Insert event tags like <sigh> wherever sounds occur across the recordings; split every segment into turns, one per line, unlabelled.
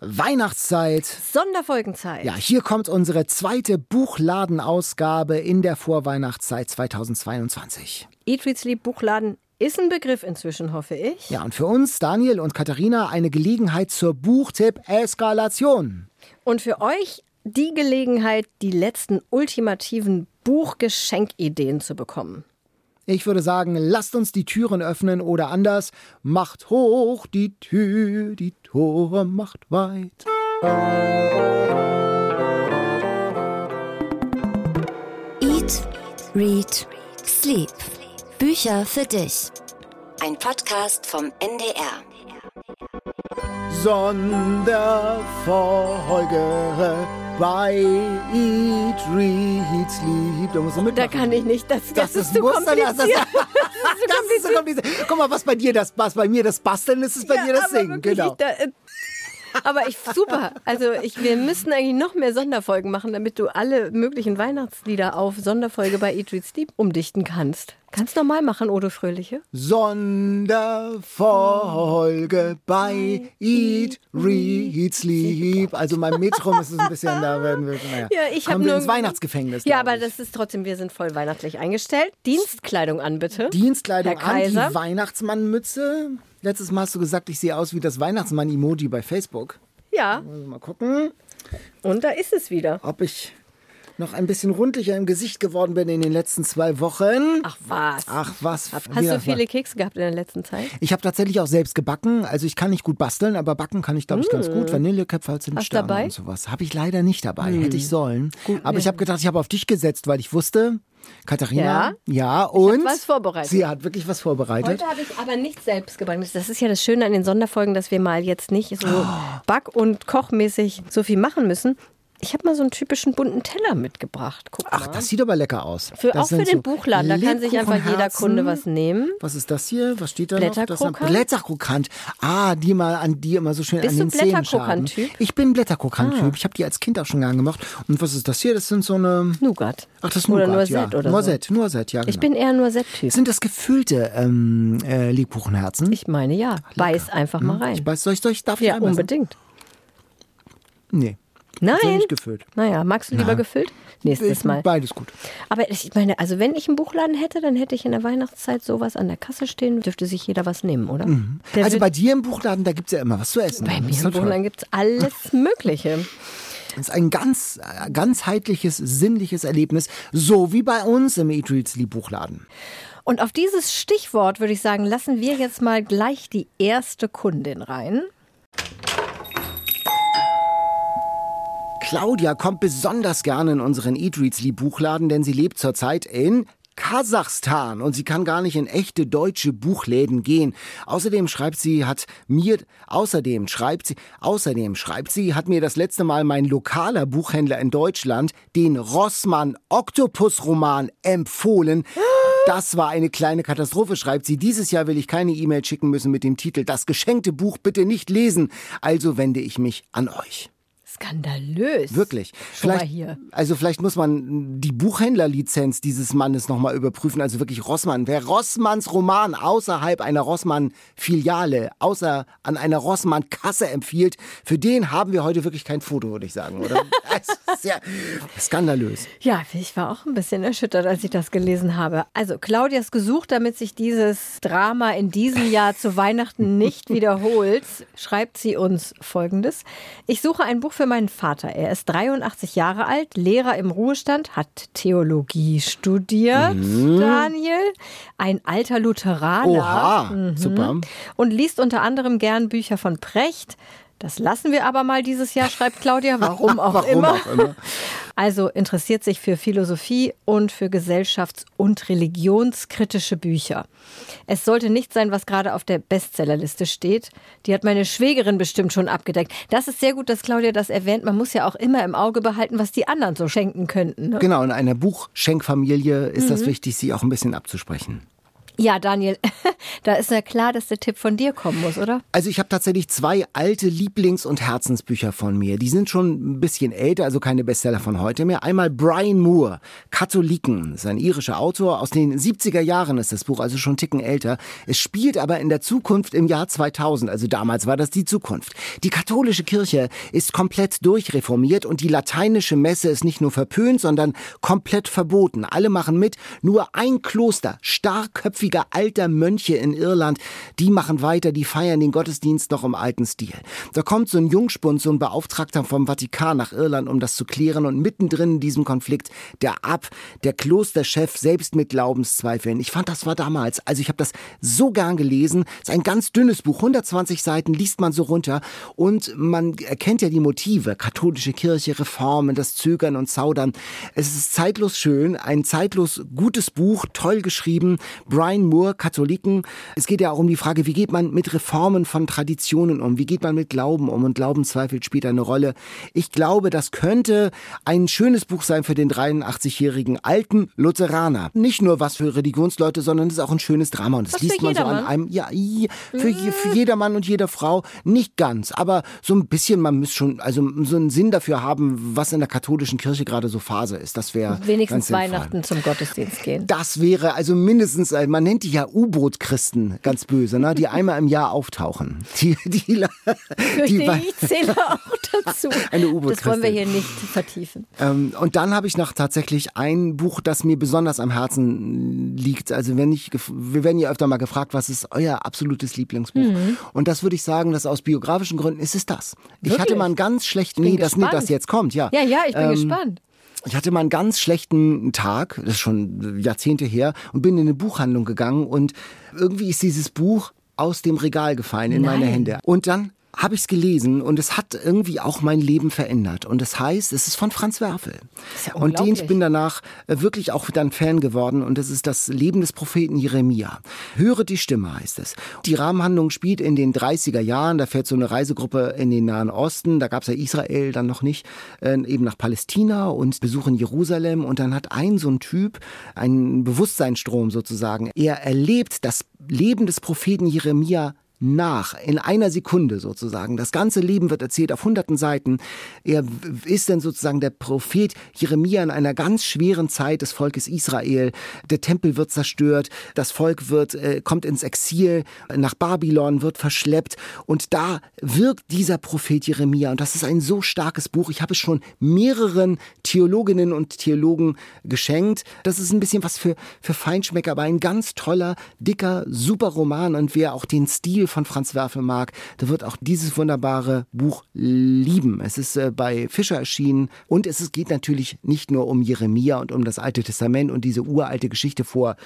Weihnachtszeit.
Sonderfolgenzeit.
Ja, hier kommt unsere zweite Buchladenausgabe in der Vorweihnachtszeit 2022.
Eat, Read, Sleep Buchladen ist ein Begriff inzwischen, hoffe ich.
Ja, und für uns, Daniel und Katharina, eine Gelegenheit zur Buchtipp-Eskalation.
Und für euch die Gelegenheit, die letzten ultimativen Buchgeschenkideen zu bekommen.
Ich würde sagen, lasst uns die Türen öffnen oder anders, macht hoch die Tür, die Tore macht weit.
Eat, Read, Sleep. Bücher für dich. Ein Podcast vom NDR.
Sonderfolge bei Eat, Read, Sleep. Da, musst du
Da kann ich nicht. Das, das, ist zu
Muster, das-
kompliziert.
Das, <laughs> das ist so kompliziert. Guck mal, was bei dir das, was bei mir das Basteln ist, ist bei
Ja,
dir das Singen. Genau.
ich, da, äh, aber ich, super. Also ich, wir müssten eigentlich noch mehr Sonderfolgen machen, damit du alle möglichen Weihnachtslieder auf Sonderfolge bei Eat, Read, Sleep umdichten kannst. Kannst normal machen, Odo Fröhliche?
Sonderfolge bei Eat, Read, Sleep. Also mein Metrum ist es ein bisschen, da werden wir, naja,
Ja, ich
kommen wir ins Weihnachtsgefängnis.
Ja, aber
ich.
das ist trotzdem, wir sind voll weihnachtlich eingestellt. Dienstkleidung an, bitte.
Dienstkleidung
Herr
an,
Kaiser.
die Weihnachtsmannmütze. Letztes Mal hast du gesagt, ich sehe aus wie das Weihnachtsmann-Emoji bei Facebook.
Ja,
Also mal gucken,
und da ist es wieder.
ob ich noch ein bisschen rundlicher im Gesicht geworden bin in den letzten zwei Wochen.
Ach was.
Ach was.
Hast
wieder
du viele Kekse gehabt in der letzten Zeit?
Ich habe tatsächlich auch selbst gebacken. Also ich kann nicht gut basteln, aber backen kann ich, glaube ich, ganz gut. Vanilleköpfe sind
Mm. Hast
Sterne
dabei? Mm.
und sowas. Habe ich leider nicht dabei. Hätte ich sollen. aber ich
ja.
habe gedacht, ich habe auf dich gesetzt, weil ich wusste, Katharina,
Ja?
ja, und
was vorbereitet.
sie hat wirklich was vorbereitet.
Heute habe ich aber nicht selbst gebacken. Das ist ja das Schöne an den Sonderfolgen, dass wir mal jetzt nicht so
Oh.
back- und kochmäßig so viel machen müssen. Ich habe mal so einen typischen bunten Teller mitgebracht. Guck
Ach,
mal.
das sieht aber lecker aus.
Für,
das
auch für den
so
Buchladen. Da kann sich einfach jeder. Kunde was nehmen.
Was ist das hier? Was steht da noch?
Blätterkrokant?
ein Blätterkrokant. Ah, die mal an die immer so schön
Bist
an
du
den Zähnen schaben.
Blätterkrokant-Typ?
Ich bin Blätterkrokant-Typ. Ich habe die als Kind auch schon gern gemacht. Und was ist das hier? Das sind so eine...
Nougat.
Ach, das ist
Oder
Nougat,
Noisette
ja.
oder so.
Noisette, Noisette, ja genau.
Ich bin eher nur Set-Typ.
Sind das gefüllte ähm, äh, Lebkuchenherzen?
Ich meine ja. Beiß einfach mal rein.
Ich weiß, soll ich, soll ich, darf ich
ja, unbedingt.
Nee,
Nein.
sind nicht gefüllt.
Naja, magst du lieber gefüllt? Nächstes Mal.
Beides gut.
Aber ich meine, also wenn ich einen Buchladen hätte, dann hätte ich in der Weihnachtszeit sowas an der Kasse stehen, dürfte sich jeder was nehmen, oder? Der
Also bei dir im Buchladen, da gibt's ja immer was zu essen.
bei mir im. Buchladen gibt es alles <laughs> Mögliche.
Das ist ein ganz ganzheitliches, sinnliches Erlebnis, so wie bei uns im Eat, Read, Sleep Buchladen.
Und auf dieses Stichwort würde ich sagen, lassen wir jetzt mal gleich die erste Kundin rein.
Claudia kommt besonders gerne in unseren Eat, Read, Sleep Buchladen, denn sie lebt zurzeit in Kasachstan und sie kann gar nicht in echte deutsche Buchläden gehen. Außerdem schreibt sie, hat mir, außerdem schreibt sie, außerdem schreibt sie, hat mir das letzte Mal mein lokaler Buchhändler in Deutschland den Rossmann Octopus Roman empfohlen. Das war eine kleine Katastrophe, schreibt sie. Dieses Jahr will ich keine E-Mail schicken müssen mit dem Titel Das geschenkte Buch bitte nicht lesen. Also wende ich mich an euch.
Skandalös.
Wirklich.
Schon mal
Vielleicht,
hier.
Also vielleicht muss man die Buchhändlerlizenz dieses Mannes nochmal überprüfen. Also wirklich Rossmann. Wer Rossmanns Roman außerhalb einer Rossmann-Filiale, außer an einer Rossmann-Kasse empfiehlt, für den haben wir heute wirklich kein Foto, würde ich sagen, oder? <laughs> Ist ja skandalös.
Ja, ich war auch ein bisschen erschüttert, als ich das gelesen habe. Also Claudias gesucht, damit sich dieses Drama in diesem Jahr zu Weihnachten nicht <laughs> wiederholt, schreibt sie uns Folgendes. Ich suche ein Buch für meinen Vater. Er ist 83 Jahre alt, Lehrer im Ruhestand, hat Theologie studiert, Daniel, ein alter Lutheraner.
Oha, super.
und liest unter anderem gern Bücher von Precht. Das lassen wir aber mal dieses Jahr, schreibt Claudia. Warum <laughs> auch
Warum
immer.
auch immer.
Also interessiert sich für Philosophie und für gesellschafts- und religionskritische Bücher. Es sollte nicht sein, was gerade auf der Bestsellerliste steht. Die hat meine Schwägerin bestimmt schon abgedeckt. Das ist sehr gut, dass Claudia das erwähnt. Man muss ja auch immer im Auge behalten, was die anderen so schenken könnten. Ne?
Genau, in einer Buchschenkfamilie ist
Mhm.
das wichtig, sie auch ein bisschen abzusprechen.
Ja, Daniel, <laughs> da ist ja klar, dass der Tipp von dir kommen muss, oder?
Also ich habe tatsächlich zwei alte Lieblings- und Herzensbücher von mir. Die sind schon ein bisschen älter, also keine Bestseller von heute mehr. Einmal Brian Moore, Katholiken, ist ein irischer Autor. Aus den 70er Jahren ist das Buch, also schon einen Ticken älter. Es spielt aber in der Zukunft im Jahr 2000, also damals war das die Zukunft. Die katholische Kirche ist komplett durchreformiert und die lateinische Messe ist nicht nur verpönt, sondern komplett verboten. Alle machen mit, nur ein Kloster, starkköpfig riesiger alter Mönche in Irland, die machen weiter, die feiern den Gottesdienst noch im alten Stil. Da kommt so ein Jungspund, so ein Beauftragter vom Vatikan nach Irland, um das zu klären und mittendrin in diesem Konflikt der Ab, der Klosterchef selbst mit Glaubenszweifeln. Ich fand, das war damals, also ich habe das so gern gelesen. Es ist ein ganz dünnes Buch, 120 Seiten liest man so runter und man erkennt ja die Motive, katholische Kirche, Reformen, das Zögern und Zaudern. Es ist zeitlos schön, ein zeitlos gutes Buch, toll geschrieben. Brian Brian Moore, Katholiken. Es geht ja auch um die Frage, wie geht man mit Reformen von Traditionen um? Wie geht man mit Glauben um? Und Glaubenszweifel spielt eine Rolle. Ich glaube, das könnte ein schönes Buch sein für den 83-jährigen alten Lutheraner. Nicht nur was für Religionsleute, sondern es ist auch ein schönes Drama. Und das was liest man so an einem, ja, für, für jeder Mann und jede Frau. Nicht ganz, aber so ein bisschen, man muss schon, also so einen Sinn dafür haben, was in der katholischen Kirche gerade so Phase ist. Das wäre.
Wenigstens Weihnachten zum Gottesdienst gehen.
Das wäre also mindestens, äh, man nennt die ja U-Boot-Christen, ganz böse, ne? die einmal im Jahr auftauchen. Die, die, die,
die ich <laughs> zähle auch dazu. Eine U-Boot-Christin. Das wollen wir hier nicht vertiefen.
Ähm, und dann habe ich noch tatsächlich ein Buch, das mir besonders am Herzen liegt. Also wenn ich, wir werden ja öfter mal gefragt, was ist euer absolutes Lieblingsbuch? Mhm. Und das würde ich sagen, dass aus biografischen Gründen ist es das. Wirklich? Ich hatte mal einen ganz schlechten, nee, das, nee, das jetzt kommt, ja.
Ja, ja, ich bin ähm, gespannt.
Ich hatte mal einen ganz schlechten Tag, das ist schon Jahrzehnte her, und bin in eine Buchhandlung gegangen und irgendwie ist dieses Buch aus dem Regal gefallen in Nein. meine Hände. Und dann habe ich es gelesen und es hat irgendwie auch mein Leben verändert. Und das heißt, es ist von Franz Werfel. Ja und den ich bin danach äh, wirklich auch dann Fan geworden und es ist das Leben des Propheten Jeremia. Höre die Stimme heißt es. Die Rahmenhandlung spielt in den 30er Jahren, da fährt so eine Reisegruppe in den Nahen Osten, da gab es ja Israel dann noch nicht, äh, eben nach Palästina und besuchen Jerusalem und dann hat ein so ein Typ einen Bewusstseinsstrom sozusagen. Er erlebt das Leben des Propheten Jeremia nach, in einer Sekunde sozusagen. Das ganze Leben wird erzählt auf hunderten Seiten. Er ist dann sozusagen der Prophet Jeremia in einer ganz schweren Zeit des Volkes Israel. Der Tempel wird zerstört, das Volk wird, äh, kommt ins Exil nach Babylon, wird verschleppt und da wirkt dieser Prophet Jeremia und das ist ein so starkes Buch. Ich habe es schon mehreren Theologinnen und Theologen geschenkt. Das ist ein bisschen was für, für Feinschmecker, aber ein ganz toller, dicker, super Roman und wer auch den Stil von Franz Werfel mag, der wird auch dieses wunderbare Buch lieben. Es ist äh, bei Fischer erschienen und es geht natürlich nicht nur um Jeremia und um das Alte Testament und diese uralte Geschichte vor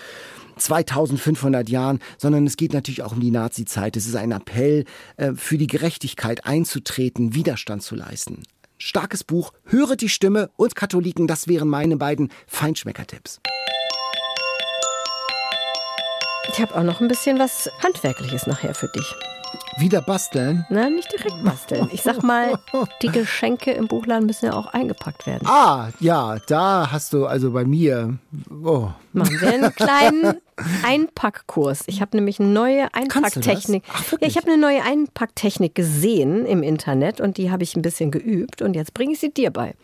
2500 Jahren, sondern es geht natürlich auch um die Nazizeit. Es ist ein Appell, äh, für die Gerechtigkeit einzutreten, Widerstand zu leisten. Starkes Buch, höre die Stimme und Katholiken, das wären meine beiden Feinschmecker-Tipps.
Ich habe auch noch ein bisschen was Handwerkliches nachher für dich.
Wieder basteln?
Nein, nicht direkt basteln. Ich sag mal, <laughs> die Geschenke im Buchladen müssen ja auch eingepackt werden.
Ah, ja, da hast du also bei mir. Oh.
Machen wir einen kleinen <laughs> Einpackkurs. Ich habe nämlich eine neue Einpacktechnik. Ach, ja, ich habe eine neue Einpacktechnik gesehen im Internet und die habe ich ein bisschen geübt und jetzt bringe ich sie dir bei.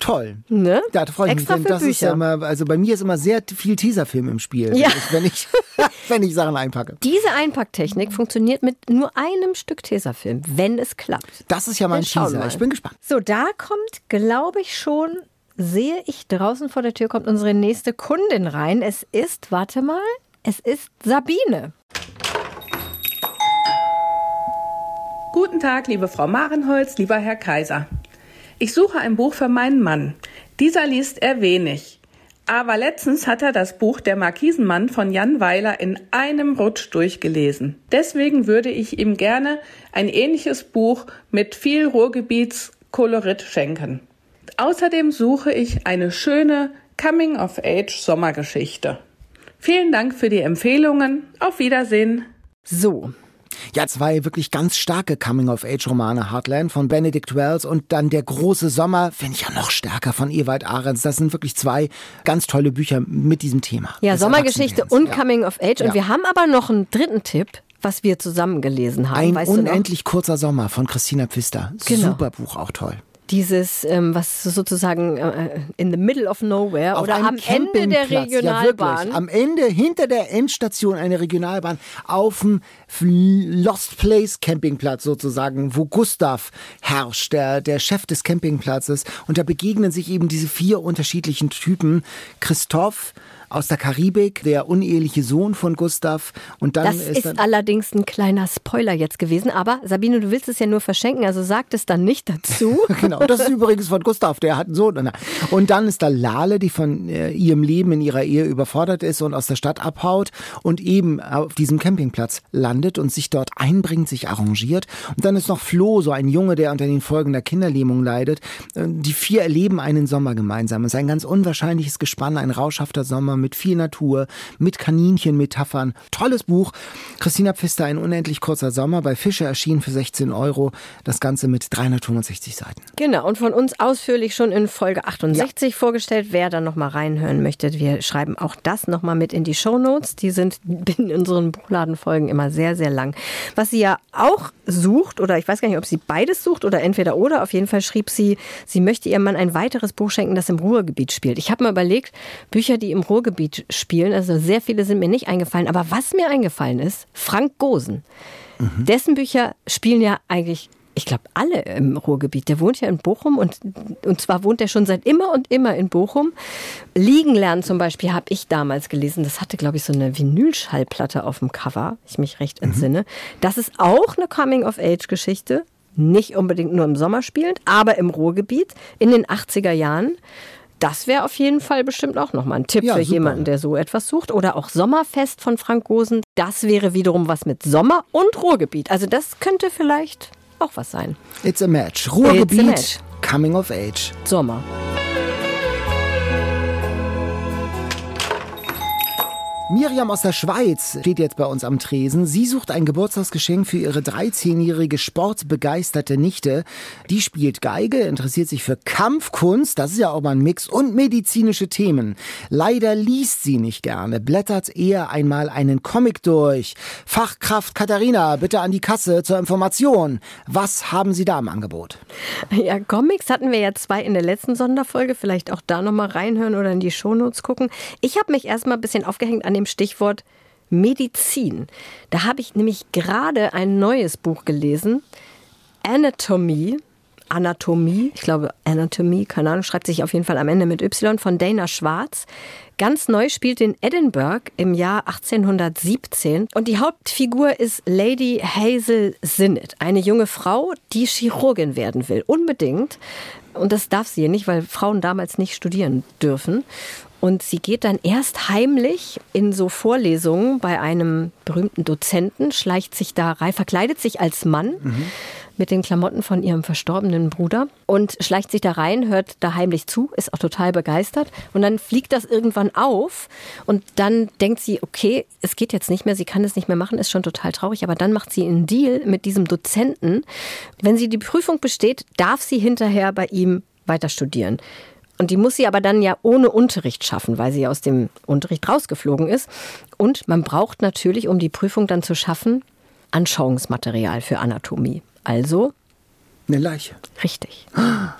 Toll. Ne? Ja, da freue ich Extra mich. Denn das Bücher. ist ja immer, also bei mir ist immer sehr viel Teaserfilm im Spiel, ja. wenn, ich, <laughs> wenn ich Sachen einpacke.
Diese Einpacktechnik funktioniert mit nur einem Stück Tesafilm, wenn es klappt.
Das ist ja mein Teaser. Ich bin gespannt.
So, da kommt, glaube ich, schon sehe ich draußen vor der Tür kommt unsere nächste Kundin rein. Es ist, warte mal, es ist Sabine.
Guten Tag, liebe Frau Marenholz, lieber Herr Kaiser. Ich suche ein Buch für meinen Mann. Dieser liest er wenig. Aber letztens hat er das Buch Der Markisenmann von Jan Weiler in einem Rutsch durchgelesen. Deswegen würde ich ihm gerne ein ähnliches Buch mit viel Ruhrgebietskolorit schenken. Außerdem suche ich eine schöne Coming-of-Age-Sommergeschichte. Vielen Dank für die Empfehlungen. Auf Wiedersehen.
So,
Ja, zwei wirklich ganz starke Coming-of-Age-Romane, Heartland von Benedict Wells und dann Der große Sommer, finde ich ja noch stärker von Ewald Ahrens. Das sind wirklich zwei ganz tolle Bücher mit diesem Thema.
Ja, Sommergeschichte und ja. Coming-of-Age. Und ja. wir haben aber noch einen dritten Tipp was wir zusammen gelesen haben.
Ein weißt unendlich kurzer Sommer von Christina Pfister. Genau. Super Buch, auch toll
dieses, ähm, was sozusagen äh, in the middle of nowhere
Auf
oder am Ende der Regionalbahn.
Ja, am Ende, hinter der Endstation einer Regionalbahn, auf dem Lost Place Campingplatz sozusagen, wo Gustav herrscht, der, der Chef des Campingplatzes. Und da begegnen sich eben diese vier unterschiedlichen Typen. Christoph, aus der Karibik, der uneheliche Sohn von Gustav. Und dann
das ist, ist allerdings ein kleiner Spoiler jetzt gewesen. Aber Sabine, du willst es ja nur verschenken, also sag es dann nicht dazu. <laughs>
genau, das ist übrigens von Gustav, der hat einen Sohn. Und dann ist da Lale, die von äh, ihrem Leben in ihrer Ehe überfordert ist und aus der Stadt abhaut und eben auf diesem Campingplatz landet und sich dort einbringt, sich arrangiert. Und dann ist noch Flo, so ein Junge, der unter den Folgen der Kinderlähmung leidet. Äh, die vier erleben einen Sommer gemeinsam. Es ist ein ganz unwahrscheinliches Gespann, ein rauschhafter Sommer mit viel Natur, mit Kaninchenmetaphern. Tolles Buch. Christina Pfister, ein unendlich kurzer Sommer. Bei Fischer erschienen für 16 Euro. Das Ganze mit 365 Seiten.
Genau. Und von uns ausführlich schon in Folge 68 ja. vorgestellt. Wer da nochmal reinhören möchte, wir schreiben auch das nochmal mit in die Show Notes. Die sind in unseren Buchladenfolgen immer sehr, sehr lang. Was sie ja auch sucht, oder ich weiß gar nicht, ob sie beides sucht oder entweder oder, auf jeden Fall schrieb sie, sie möchte ihrem Mann ein weiteres Buch schenken, das im Ruhrgebiet spielt. Ich habe mir überlegt, Bücher, die im Ruhrgebiet Ruhrgebiet spielen. Also sehr viele sind mir nicht eingefallen. Aber was mir eingefallen ist, Frank Gosen. Mhm. Dessen Bücher spielen ja eigentlich ich glaube, alle im Ruhrgebiet. Der wohnt ja in Bochum und, und zwar wohnt er schon seit immer und immer in Bochum. Liegen lernen zum Beispiel habe ich damals gelesen. Das hatte, glaube ich, so eine Vinylschallplatte auf dem Cover, ich mich recht entsinne. Mhm. Das ist auch eine Coming-of-Age-Geschichte. Nicht unbedingt nur im Sommer spielend, aber im Ruhrgebiet in den 80er Jahren. Das wäre auf jeden Fall bestimmt auch nochmal ein Tipp ja, für super. jemanden, der so etwas sucht. Oder auch Sommerfest von Frank Gosen. Das wäre wiederum was mit Sommer und Ruhrgebiet. Also das könnte vielleicht auch was sein.
It's a match. Ruhrgebiet, a match. Coming of Age.
Sommer.
Miriam aus der Schweiz steht jetzt bei uns am Tresen. Sie sucht ein Geburtstagsgeschenk für ihre 13-jährige sportbegeisterte Nichte. Die spielt Geige, interessiert sich für Kampfkunst, das ist ja auch mal ein Mix, und medizinische Themen. Leider liest sie nicht gerne, blättert eher einmal einen Comic durch. Fachkraft Katharina, bitte an die Kasse zur Information. Was haben Sie da im Angebot?
Ja, Comics hatten wir ja zwei in der letzten Sonderfolge. Vielleicht auch da nochmal reinhören oder in die Shownotes gucken. Ich habe mich erstmal ein bisschen aufgehängt an dem Stichwort Medizin. Da habe ich nämlich gerade ein neues Buch gelesen, Anatomie. Anatomie, ich glaube Anatomie, keine Ahnung, schreibt sich auf jeden Fall am Ende mit Y von Dana Schwarz. Ganz neu spielt in Edinburgh im Jahr 1817 und die Hauptfigur ist Lady Hazel Sinnett, eine junge Frau, die Chirurgin werden will, unbedingt. Und das darf sie nicht, weil Frauen damals nicht studieren dürfen. Und sie geht dann erst heimlich in so Vorlesungen bei einem berühmten Dozenten, schleicht sich da rein, verkleidet sich als Mann. Mhm mit den Klamotten von ihrem verstorbenen Bruder und schleicht sich da rein, hört da heimlich zu, ist auch total begeistert und dann fliegt das irgendwann auf und dann denkt sie, okay, es geht jetzt nicht mehr, sie kann es nicht mehr machen, ist schon total traurig, aber dann macht sie einen Deal mit diesem Dozenten. Wenn sie die Prüfung besteht, darf sie hinterher bei ihm weiter studieren. Und die muss sie aber dann ja ohne Unterricht schaffen, weil sie aus dem Unterricht rausgeflogen ist. Und man braucht natürlich, um die Prüfung dann zu schaffen, Anschauungsmaterial für Anatomie. Also
eine Leiche.
Richtig.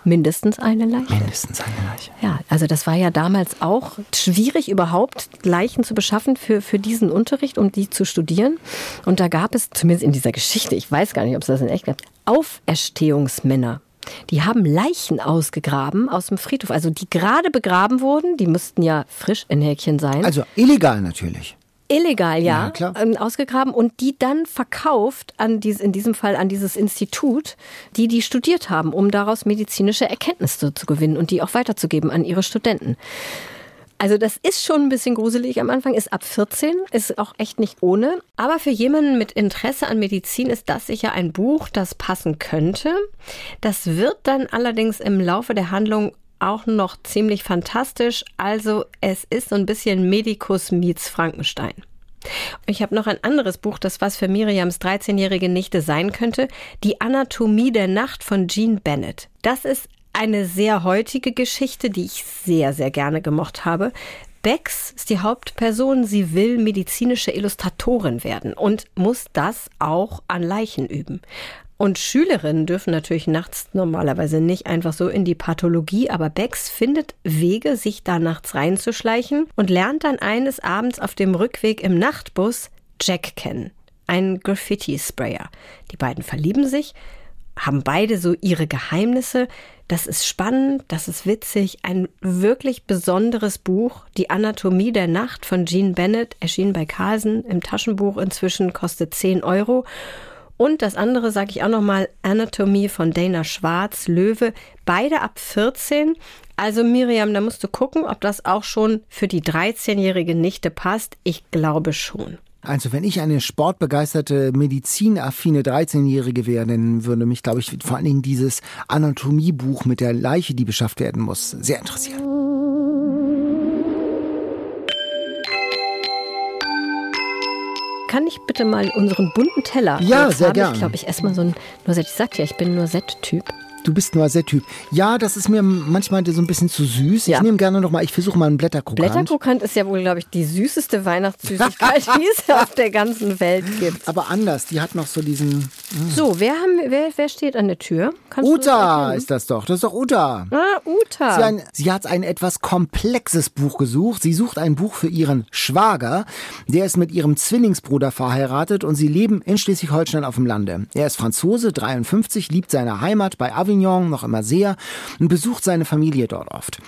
Mindestens eine Leiche.
Mindestens eine Leiche.
Ja, also das war ja damals auch schwierig, überhaupt Leichen zu beschaffen für, für diesen Unterricht, um die zu studieren. Und da gab es, zumindest in dieser Geschichte, ich weiß gar nicht, ob es das in echt gab, Auferstehungsmänner. Die haben Leichen ausgegraben aus dem Friedhof, also die gerade begraben wurden, die müssten ja frisch in Häkchen sein.
Also illegal natürlich.
Illegal, ja, ja ähm, ausgegraben und die dann verkauft an dies, in diesem Fall an dieses Institut, die die studiert haben, um daraus medizinische Erkenntnisse zu gewinnen und die auch weiterzugeben an ihre Studenten. Also das ist schon ein bisschen gruselig am Anfang, ist ab 14, ist auch echt nicht ohne. Aber für jemanden mit Interesse an Medizin ist das sicher ein Buch, das passen könnte. Das wird dann allerdings im Laufe der Handlung auch noch ziemlich fantastisch. Also es ist so ein bisschen Medicus meets Frankenstein. Ich habe noch ein anderes Buch, das was für Miriams 13-jährige Nichte sein könnte. Die Anatomie der Nacht von Jean Bennett. Das ist eine sehr heutige Geschichte, die ich sehr, sehr gerne gemocht habe. Bex ist die Hauptperson. Sie will medizinische Illustratorin werden und muss das auch an Leichen üben. Und Schülerinnen dürfen natürlich nachts normalerweise nicht einfach so in die Pathologie, aber Bex findet Wege, sich da nachts reinzuschleichen und lernt dann eines Abends auf dem Rückweg im Nachtbus Jack kennen, einen Graffiti-Sprayer. Die beiden verlieben sich, haben beide so ihre Geheimnisse. Das ist spannend, das ist witzig, ein wirklich besonderes Buch. Die Anatomie der Nacht von Jean Bennett erschien bei Carlsen im Taschenbuch inzwischen kostet 10 Euro. Und das andere sage ich auch nochmal, Anatomie von Dana Schwarz, Löwe, beide ab 14. Also Miriam, da musst du gucken, ob das auch schon für die 13-jährige Nichte passt. Ich glaube schon.
Also wenn ich eine sportbegeisterte, medizinaffine 13-Jährige wäre, dann würde mich, glaube ich, vor allen Dingen dieses Anatomiebuch mit der Leiche, die beschafft werden muss, sehr interessieren.
Kann ich bitte mal unseren bunten Teller?
Ja, sehr gerne.
Ich glaube, ich esse mal so ein Noisette. Ich sagte ja, ich bin Noisette-Typ.
Du bist nur sehr Typ. Ja, das ist mir manchmal so ein bisschen zu süß.
Ja.
Ich nehme gerne noch mal, ich versuche mal einen Blätterkrokant.
Blätterkrokant ist ja wohl, glaube ich, die süßeste Weihnachtssüßigkeit, <laughs> die es auf der ganzen Welt gibt.
Aber anders, die hat noch so diesen...
So, wer, haben, wer, wer steht an der Tür? Kannst das
Uta
erkennen?
ist das doch, das ist doch Uta.
Ah, Uta.
Sie, ein, sie hat ein etwas komplexes Buch gesucht. Sie sucht ein Buch für ihren Schwager. Der ist mit ihrem Zwillingsbruder verheiratet und sie leben in Schleswig-Holstein auf dem Lande. Er ist Franzose, 53, liebt seine Heimat bei Avignon noch immer sehr und besucht seine Familie dort oft.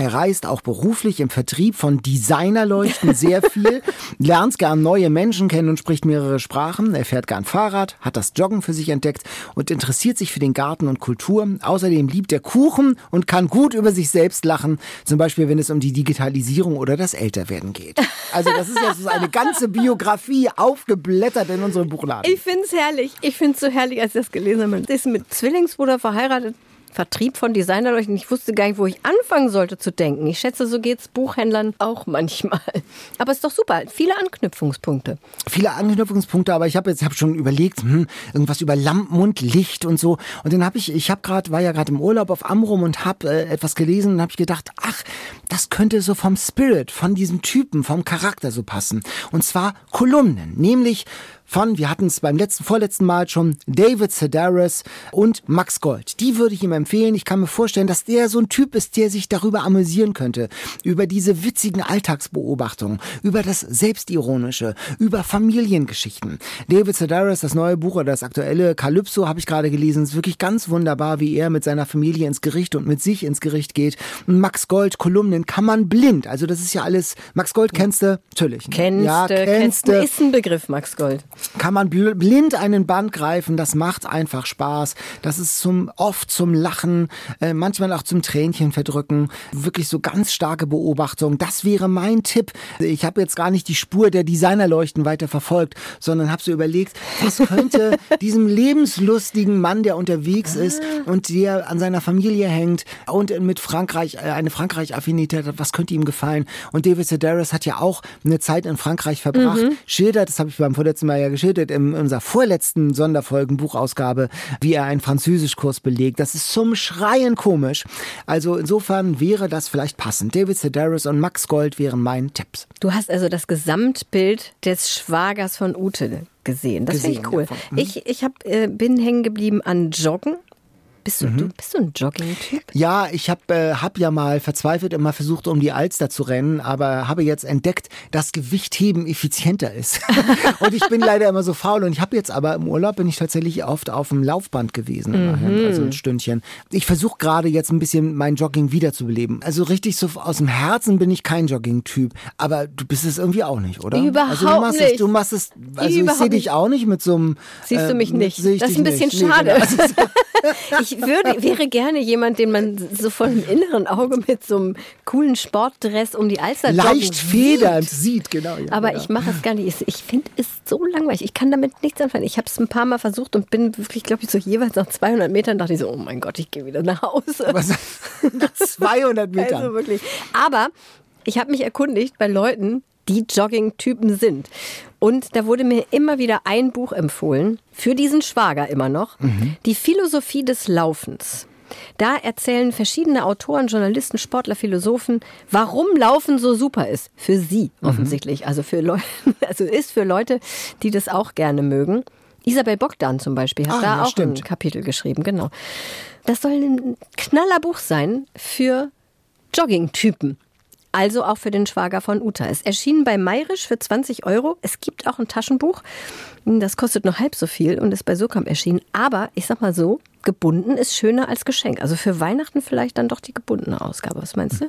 Er reist auch beruflich im Vertrieb von Designerleuchten sehr viel, <laughs> lernt gern neue Menschen kennen und spricht mehrere Sprachen. Er fährt gern Fahrrad, hat das Joggen für sich entdeckt und interessiert sich für den Garten und Kultur. Außerdem liebt er Kuchen und kann gut über sich selbst lachen, zum Beispiel wenn es um die Digitalisierung oder das Älterwerden geht. Also das ist jetzt so eine ganze Biografie aufgeblättert in unserem Buchladen.
Ich finde es herrlich. Ich finde es so herrlich, als ich das gelesen habe. Sie ist mit Zwillingsbruder verheiratet. Vertrieb von Designerleuchten. Ich wusste gar nicht, wo ich anfangen sollte zu denken. Ich schätze, so geht's Buchhändlern auch manchmal. Aber es ist doch super. Viele Anknüpfungspunkte.
viele Anknüpfungspunkte, aber ich habe jetzt hab schon überlegt, hm, irgendwas über Lampen und Licht und so. Und dann habe ich, ich habe gerade, war ja gerade im Urlaub auf Amrum und habe äh, etwas gelesen und habe gedacht, ach, das könnte so vom Spirit, von diesem Typen, vom Charakter so passen. Und zwar Kolumnen, nämlich von, wir hatten es beim letzten, vorletzten Mal schon, David Sedaris und Max Gold. Die würde ich ihm empfehlen. Ich kann mir vorstellen, dass der so ein Typ ist, der sich darüber amüsieren könnte. Über diese witzigen Alltagsbeobachtungen, über das Selbstironische, über Familiengeschichten. David Sedaris, das neue Buch oder das aktuelle Calypso habe ich gerade gelesen. ist wirklich ganz wunderbar, wie er mit seiner Familie ins Gericht und mit sich ins Gericht geht. Max Gold, Kolumnen kann man blind. Also das ist ja alles, Max Gold kennst du? Natürlich.
Kennst
ja, kennst du.
Ist ein Begriff, Max Gold.
Kann man bl- blind einen Band greifen. Das macht einfach Spaß. Das ist zum oft zum Lachen, äh, manchmal auch zum Tränchen verdrücken. Wirklich so ganz starke Beobachtung. Das wäre mein Tipp. Ich habe jetzt gar nicht die Spur der Designerleuchten weiter verfolgt, sondern habe so überlegt, was könnte <laughs> diesem lebenslustigen Mann, der unterwegs ist und der an seiner Familie hängt und mit Frankreich äh, eine Frankreich-Affinität hat, was könnte ihm gefallen? Und David Sedaris hat ja auch eine Zeit in Frankreich verbracht. Schildert, das habe ich beim vorletzten Mal ja geschildert, in unserer vorletzten Sonderfolgen-Buchausgabe, wie er einen Französischkurs belegt. Das ist zum Schreien komisch. Also insofern wäre das vielleicht passend. David Sedaris und Max Gold wären mein Tipps.
Du hast also das Gesamtbild des Schwagers von Ute gesehen. Das finde ich cool.
ja, von- mhm.
Ich, ich hab, äh, bin hängen geblieben an Joggen. Bist du, du, bist du ein Jogging-Typ?
Ja, ich habe äh, hab ja mal verzweifelt immer versucht, um die Alster zu rennen, aber habe jetzt entdeckt, dass Gewichtheben effizienter ist. <laughs> und ich bin leider immer so faul. Und ich habe jetzt aber im Urlaub bin ich tatsächlich oft auf dem Laufband gewesen, immerhin, also ein Stündchen. Ich versuche gerade jetzt ein bisschen mein Jogging wiederzubeleben. Also richtig so aus dem Herzen bin ich kein Jogging-Typ, aber du bist es irgendwie auch nicht, oder?
Überhaupt
also du machst Es,
nicht.
du machst es, also ich
Überhaupt
sehe dich
nicht.
auch nicht mit so einem.
Siehst du mich
äh,
nicht?
sehe ich
Das ist ein bisschen
nicht. Nee,
schade.
genau. <laughs> <laughs>
Ich würde, wäre gerne jemand, den man so von dem inneren Auge mit so einem coolen Sportdress um die Alster
Leicht federnd sieht, genau. Ja,
Aber
genau.
ich mache es gar nicht. Ich- Ich finde es so langweilig. Ich kann damit nichts anfangen. Ich habe es ein paar Mal versucht und bin wirklich, glaube ich, so jeweils nach 200 Metern dachte ich so, oh mein Gott, ich gehe wieder nach Hause. <laughs>
Was? Nach 200 Metern.
Also wirklich. Aber ich habe mich erkundigt bei Leuten, die Jogging-Typen sind. Und da wurde mir immer wieder ein Buch empfohlen, für diesen Schwager immer noch, mhm. Die Philosophie des Laufens. Da erzählen verschiedene Autoren, Journalisten, Sportler, Philosophen, warum Laufen so super ist. Für sie mhm. offensichtlich. Mhm. Also für Leute, <laughs> also ist für Leute, die das auch gerne mögen. Isabel Bogdan zum Beispiel hat ah, da ja, auch stimmt. ein Kapitel geschrieben, genau. Das soll ein Knallerbuch sein für Jogging-Typen. Also auch für den Schwager von Uta. Es erschien bei Mayrisch für 20 Euro. Es gibt auch ein Taschenbuch. Das kostet nur halb so viel und ist bei Sokamp erschienen. Aber ich sag mal so, gebunden ist schöner als Geschenk. Also für Weihnachten vielleicht dann doch die gebundene Ausgabe. Was meinst du?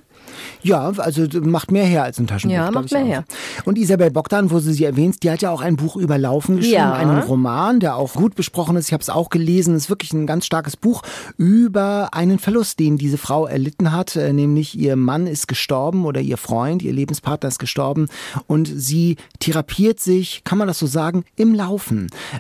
Ja, also macht mehr her als ein Taschenbuch.
Ja, macht mehr her.
Und Isabel Bogdan, wo sie sie erwähnt, die hat ja auch ein Buch über Laufen geschrieben, ja. einen Roman, der auch gut besprochen ist. Ich habe es auch gelesen. Es ist wirklich ein ganz starkes Buch über einen Verlust, den diese Frau erlitten hat, äh, nämlich ihr Mann ist gestorben oder ihr Freund, ihr Lebenspartner ist gestorben und sie therapiert sich, kann man das so sagen, im Laufen.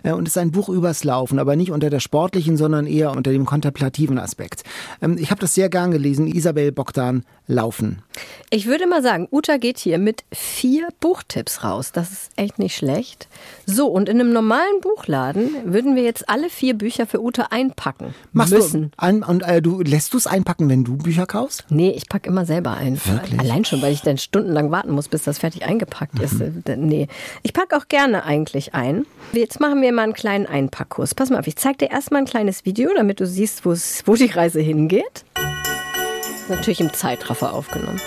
Äh, und es ist ein Buch übers Laufen, aber nicht unter der sportlichen, sondern eher eher unter dem kontemplativen Aspekt. Ähm, ich habe das sehr gern gelesen, Isabel Bogdan, Laufen.
Ich würde mal sagen, Uta geht hier mit vier Buchtipps raus. Das ist echt nicht schlecht. So, und in einem normalen Buchladen würden wir jetzt alle vier Bücher für Uta einpacken
Machst müssen. Du ein, und äh, du lässt du es einpacken, wenn du Bücher kaufst?
Nee, ich packe immer selber ein. Wirklich? Allein schon, weil ich dann stundenlang warten muss, bis das fertig eingepackt mhm. ist. Äh, nee, ich packe auch gerne eigentlich ein. Jetzt machen wir mal einen kleinen Einpackkurs. Pass mal auf, ich zeige dir erstmal ein kleines Video, damit du siehst, wo die Reise hingeht. Natürlich im Zeitraffer aufgenommen.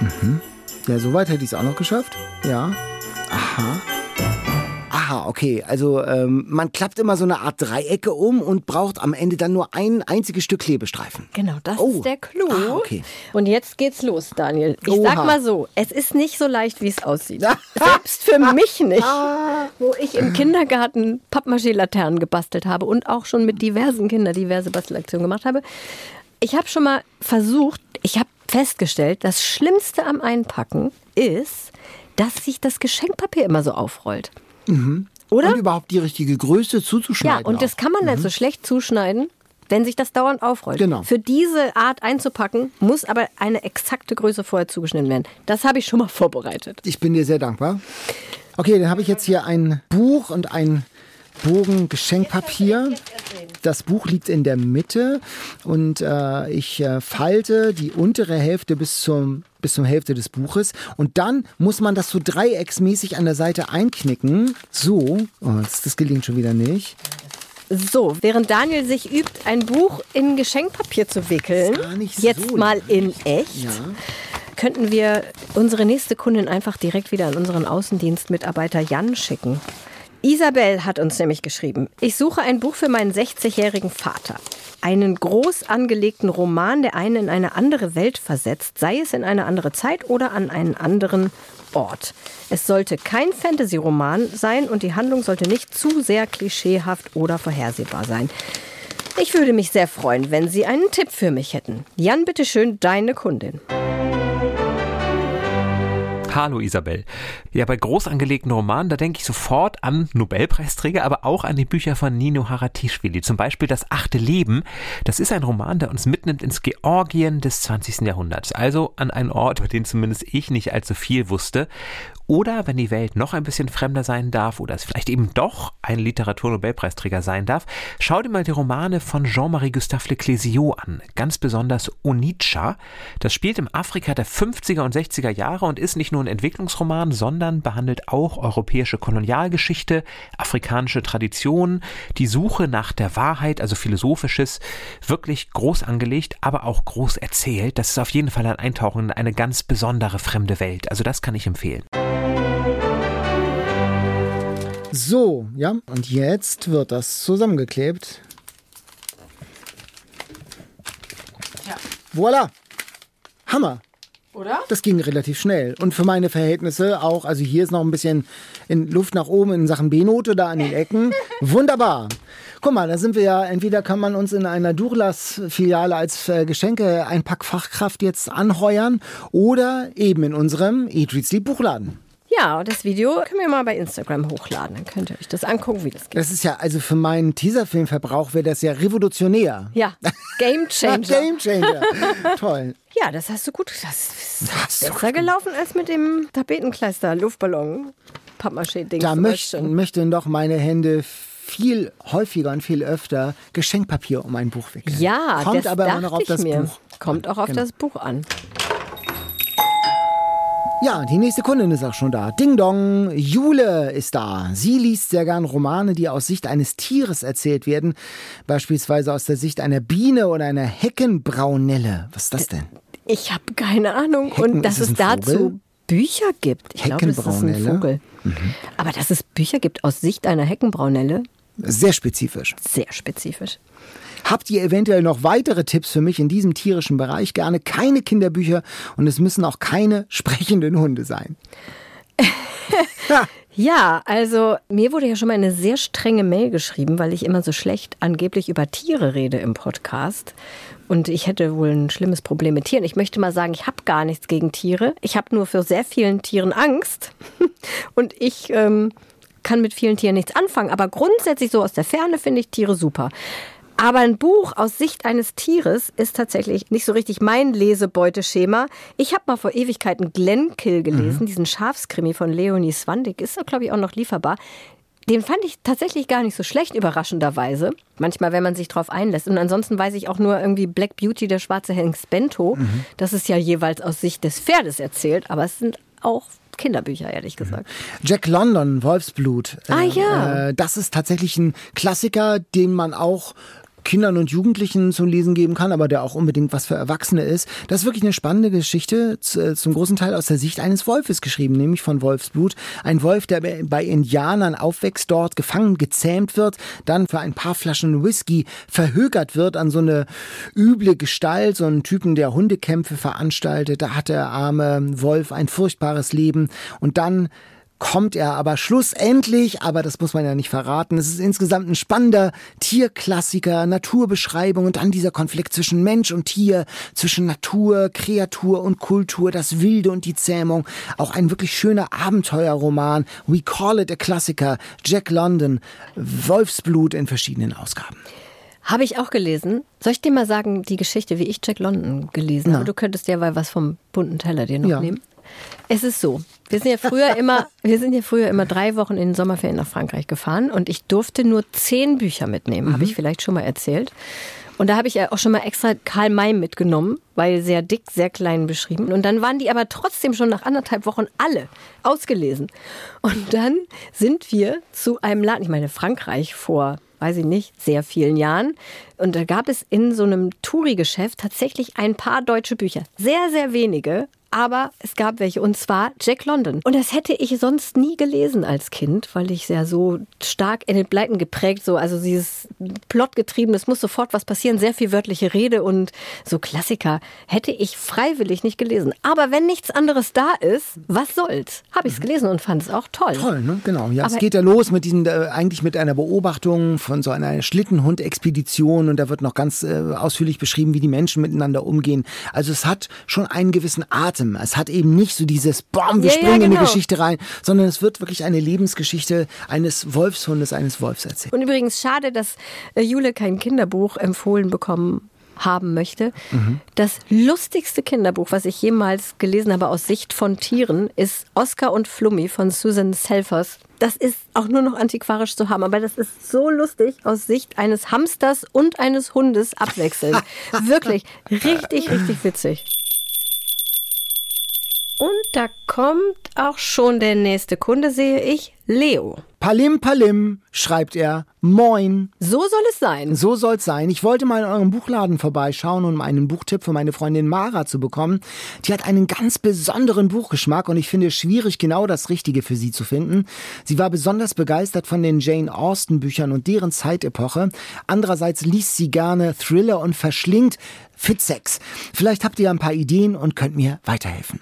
Mhm. Ja, soweit hätte ich es auch noch geschafft. Ja. Aha. Aha, okay. Also ähm, man klappt immer so eine Art Dreiecke um und braucht am Ende dann nur ein einziges Stück Klebestreifen.
Genau, das oh. ist der Clou. Ah, okay. Und jetzt geht's los, Daniel. Ich Oha. sag mal so, es ist nicht so leicht, wie es aussieht. <laughs> Selbst für mich nicht. Ah. Wo ich im Kindergarten Pappmaché-Laternen gebastelt habe und auch schon mit diversen Kindern diverse Bastelaktionen gemacht habe. Ich habe schon mal versucht, ich habe festgestellt, das Schlimmste am Einpacken ist, dass sich das Geschenkpapier immer so aufrollt.
Mhm. Oder? Und überhaupt die richtige Größe zuzuschneiden.
Ja, und das kann man mhm. dann so schlecht zuschneiden, wenn sich das dauernd aufrollt.
Genau.
Für diese Art einzupacken, muss aber eine exakte Größe vorher zugeschnitten werden. Das habe ich schon mal vorbereitet.
Ich bin dir sehr dankbar. Okay, dann habe ich jetzt hier ein Buch und ein Bogen Geschenkpapier. Das Buch liegt in der Mitte und äh, ich äh, falte die untere Hälfte bis zum bis zur Hälfte des Buches und dann muss man das so dreiecksmäßig an der Seite einknicken. So, oh, das, das gelingt schon wieder nicht.
So, während Daniel sich übt, ein Buch in Geschenkpapier zu wickeln, jetzt so mal in echt. Ja könnten wir unsere nächste Kundin einfach direkt wieder an unseren Außendienstmitarbeiter Jan schicken. Isabel hat uns nämlich geschrieben, ich suche ein Buch für meinen 60-jährigen Vater. Einen groß angelegten Roman, der einen in eine andere Welt versetzt, sei es in eine andere Zeit oder an einen anderen Ort. Es sollte kein Fantasy-Roman sein und die Handlung sollte nicht zu sehr klischeehaft oder vorhersehbar sein. Ich würde mich sehr freuen, wenn Sie einen Tipp für mich hätten. Jan, bitteschön, deine Kundin.
Hallo Isabel. Ja, bei groß angelegten Romanen, da denke ich sofort an Nobelpreisträger, aber auch an die Bücher von Nino Haratischvili. Zum Beispiel Das achte Leben. Das ist ein Roman, der uns mitnimmt ins Georgien des 20. Jahrhunderts. Also an einen Ort, über den zumindest ich nicht allzu viel wusste. Oder wenn die Welt noch ein bisschen fremder sein darf oder es vielleicht eben doch ein Literaturnobelpreisträger sein darf, schau dir mal die Romane von Jean-Marie Gustave Leclésio an. Ganz besonders Onitsha. Das spielt im Afrika der 50er und 60er Jahre und ist nicht nur ein Entwicklungsroman, sondern behandelt auch europäische Kolonialgeschichte, afrikanische Traditionen, die Suche nach der Wahrheit, also philosophisches, wirklich groß angelegt, aber auch groß erzählt. Das ist auf jeden Fall ein Eintauchen in eine ganz besondere fremde Welt. Also das kann ich empfehlen.
So, ja, und jetzt wird das zusammengeklebt. Ja. Voila! Hammer!
Oder?
Das ging relativ schnell. Und für meine Verhältnisse auch, also hier ist noch ein bisschen in Luft nach oben in Sachen B-Note da an den Ecken. <laughs> Wunderbar. Guck mal, da sind wir ja, entweder kann man uns in einer Durlas-Filiale als äh, Geschenke-Einpackfachkraft jetzt anheuern oder eben in unserem Eat, Read, Sleep Buchladen.
Ja, und das Video können wir mal bei Instagram hochladen. Dann könnt ihr euch das angucken, wie das geht.
Das ist ja, also für meinen Teaserfilmverbrauch wäre das ja revolutionär.
Ja, <laughs> Game Changer.
Game Changer. <laughs> Toll.
Ja, das hast du gut. Das ist
du
besser gelaufen als mit dem Tapetenkleister, Luftballon, Pappmaché-Ding.
Da möchten, möchten doch meine Hände viel häufiger und viel öfter Geschenkpapier um ein Buch wickeln.
Ja,
Kommt
das
aber immer noch auf das
mir.
Buch.
Kommt auch auf
Genau.
das Buch an.
Ja, die nächste Kundin ist auch schon da. Ding Dong, Jule ist da. Sie liest sehr gern Romane, die aus Sicht eines Tieres erzählt werden. Beispielsweise aus der Sicht einer Biene oder einer Heckenbraunelle. Was ist das denn?
Ich habe keine Ahnung.
Hecken,
und dass
ist es
dazu
Vogel?
Bücher gibt. Ich glaube, das ist ein
Heckenbraunelle?
Vogel. Aber dass es Bücher gibt aus Sicht einer Heckenbraunelle,
Sehr spezifisch.
sehr spezifisch.
Habt ihr eventuell noch weitere Tipps für mich in diesem tierischen Bereich? Gerne keine Kinderbücher und es müssen auch keine <laughs> sprechenden Hunde sein. ja,
also mir wurde ja schon mal eine sehr strenge Mail geschrieben, weil ich immer so schlecht angeblich über Tiere rede im Podcast. Und ich hätte wohl ein schlimmes Problem mit Tieren. Ich möchte mal sagen, ich habe gar nichts gegen Tiere. Ich habe nur für sehr vielen Tieren Angst. <laughs> Und ich ähm, kann mit vielen Tieren nichts anfangen. Aber grundsätzlich so aus der Ferne finde ich Tiere super. Aber ein Buch aus Sicht eines Tieres ist tatsächlich nicht so richtig mein Lesebeuteschema. Ich habe mal vor Ewigkeiten Glenkill gelesen, diesen Schafskrimi von Leonie Swandig. Ist, glaube ich, auch noch lieferbar. Den fand ich tatsächlich gar nicht so schlecht, überraschenderweise. Manchmal, wenn man sich drauf einlässt. Und ansonsten weiß ich auch nur irgendwie Black Beauty, der schwarze Hengst Bento. Das ist ja jeweils aus Sicht des Pferdes erzählt. Aber es sind auch Kinderbücher, ehrlich gesagt.
Jack London, Wolfsblut.
Ah, ja.
Äh, das ist tatsächlich ein Klassiker, den man auch Kindern und Jugendlichen zu lesen geben kann, aber der auch unbedingt was für Erwachsene ist. Das ist wirklich eine spannende Geschichte, z- zum großen Teil aus der Sicht eines Wolfes geschrieben, nämlich von Wolfsblut. Ein Wolf, der bei- Indianern aufwächst, dort gefangen, gezähmt wird, dann für ein paar Flaschen Whisky verhökert wird an so eine üble Gestalt, so einen Typen, der Hundekämpfe veranstaltet. Da hat der arme Wolf ein furchtbares Leben und dann kommt er aber schlussendlich, aber das muss man ja nicht verraten. Es ist insgesamt ein spannender Tierklassiker, Naturbeschreibung und dann dieser Konflikt zwischen Mensch und Tier, zwischen Natur, Kreatur und Kultur, das Wilde und die Zähmung. Auch ein wirklich schöner Abenteuerroman. We call it a Klassiker. Jack London, Wolfsblut in verschiedenen Ausgaben.
Habe ich auch gelesen. Soll ich dir mal sagen, die Geschichte, wie ich Jack London gelesen habe? Du könntest ja mal was vom bunten Teller dir noch
Ja.
nehmen. Es ist so. Wir sind ja früher immer, wir sind ja früher immer drei Wochen in den Sommerferien nach Frankreich gefahren und ich durfte nur zehn Bücher mitnehmen. Habe ich vielleicht schon mal erzählt. Und da habe ich ja auch schon mal extra Karl May mitgenommen, weil sehr dick, sehr klein beschrieben. Und dann waren die aber trotzdem schon nach anderthalb Wochen alle ausgelesen. Und dann sind wir zu einem Laden, ich meine Frankreich vor, weiß ich nicht, sehr vielen Jahren. Und da gab es in so einem Touri-Geschäft tatsächlich ein paar deutsche Bücher. Sehr, sehr wenige. Aber es gab welche, und zwar Jack London. Und das hätte ich sonst nie gelesen als Kind, weil ich sehr so stark in den Pleiten geprägt, so, also dieses Plotgetrieben, es muss sofort was passieren, sehr viel wörtliche Rede und so Klassiker hätte ich freiwillig nicht gelesen. Aber wenn nichts anderes da ist, was soll's? Habe ich es gelesen und fand es auch toll.
Toll, ne? Genau. Ja, es
Aber-
geht ja los mit diesen, äh, eigentlich mit einer Beobachtung von so einer Schlittenhund-Expedition und da wird noch ganz äh, ausführlich beschrieben, wie die Menschen miteinander umgehen. Also es hat schon einen gewissen Atem. Es hat eben nicht so dieses Bom, wir
Ja, ja,
springen in die
genau.
Geschichte rein, sondern es wird wirklich eine Lebensgeschichte eines Wolfshundes, eines Wolfs erzählt.
Und übrigens schade, dass äh, Jule kein Kinderbuch empfohlen bekommen haben möchte. Das lustigste Kinderbuch, was ich jemals gelesen habe aus Sicht von Tieren, ist Oscar und Flummi von Susan Selfers. Das ist auch nur noch antiquarisch zu haben, aber das ist so lustig aus Sicht eines Hamsters und eines Hundes abwechselnd. <laughs> Wirklich richtig, richtig witzig. Und da kommt auch schon der nächste Kunde, sehe ich, Leo.
Palim Palim, schreibt er, moin.
So soll es sein.
So soll's sein. Ich wollte mal in eurem Buchladen vorbeischauen, um einen Buchtipp für meine Freundin Mara zu bekommen. Die hat einen ganz besonderen Buchgeschmack und ich finde es schwierig, genau das Richtige für sie zu finden. Sie war besonders begeistert von den Jane Austen Büchern und deren Zeitepoche. Andererseits liest sie gerne Thriller und verschlingt Fitsex. Vielleicht habt ihr ein paar Ideen und könnt mir weiterhelfen.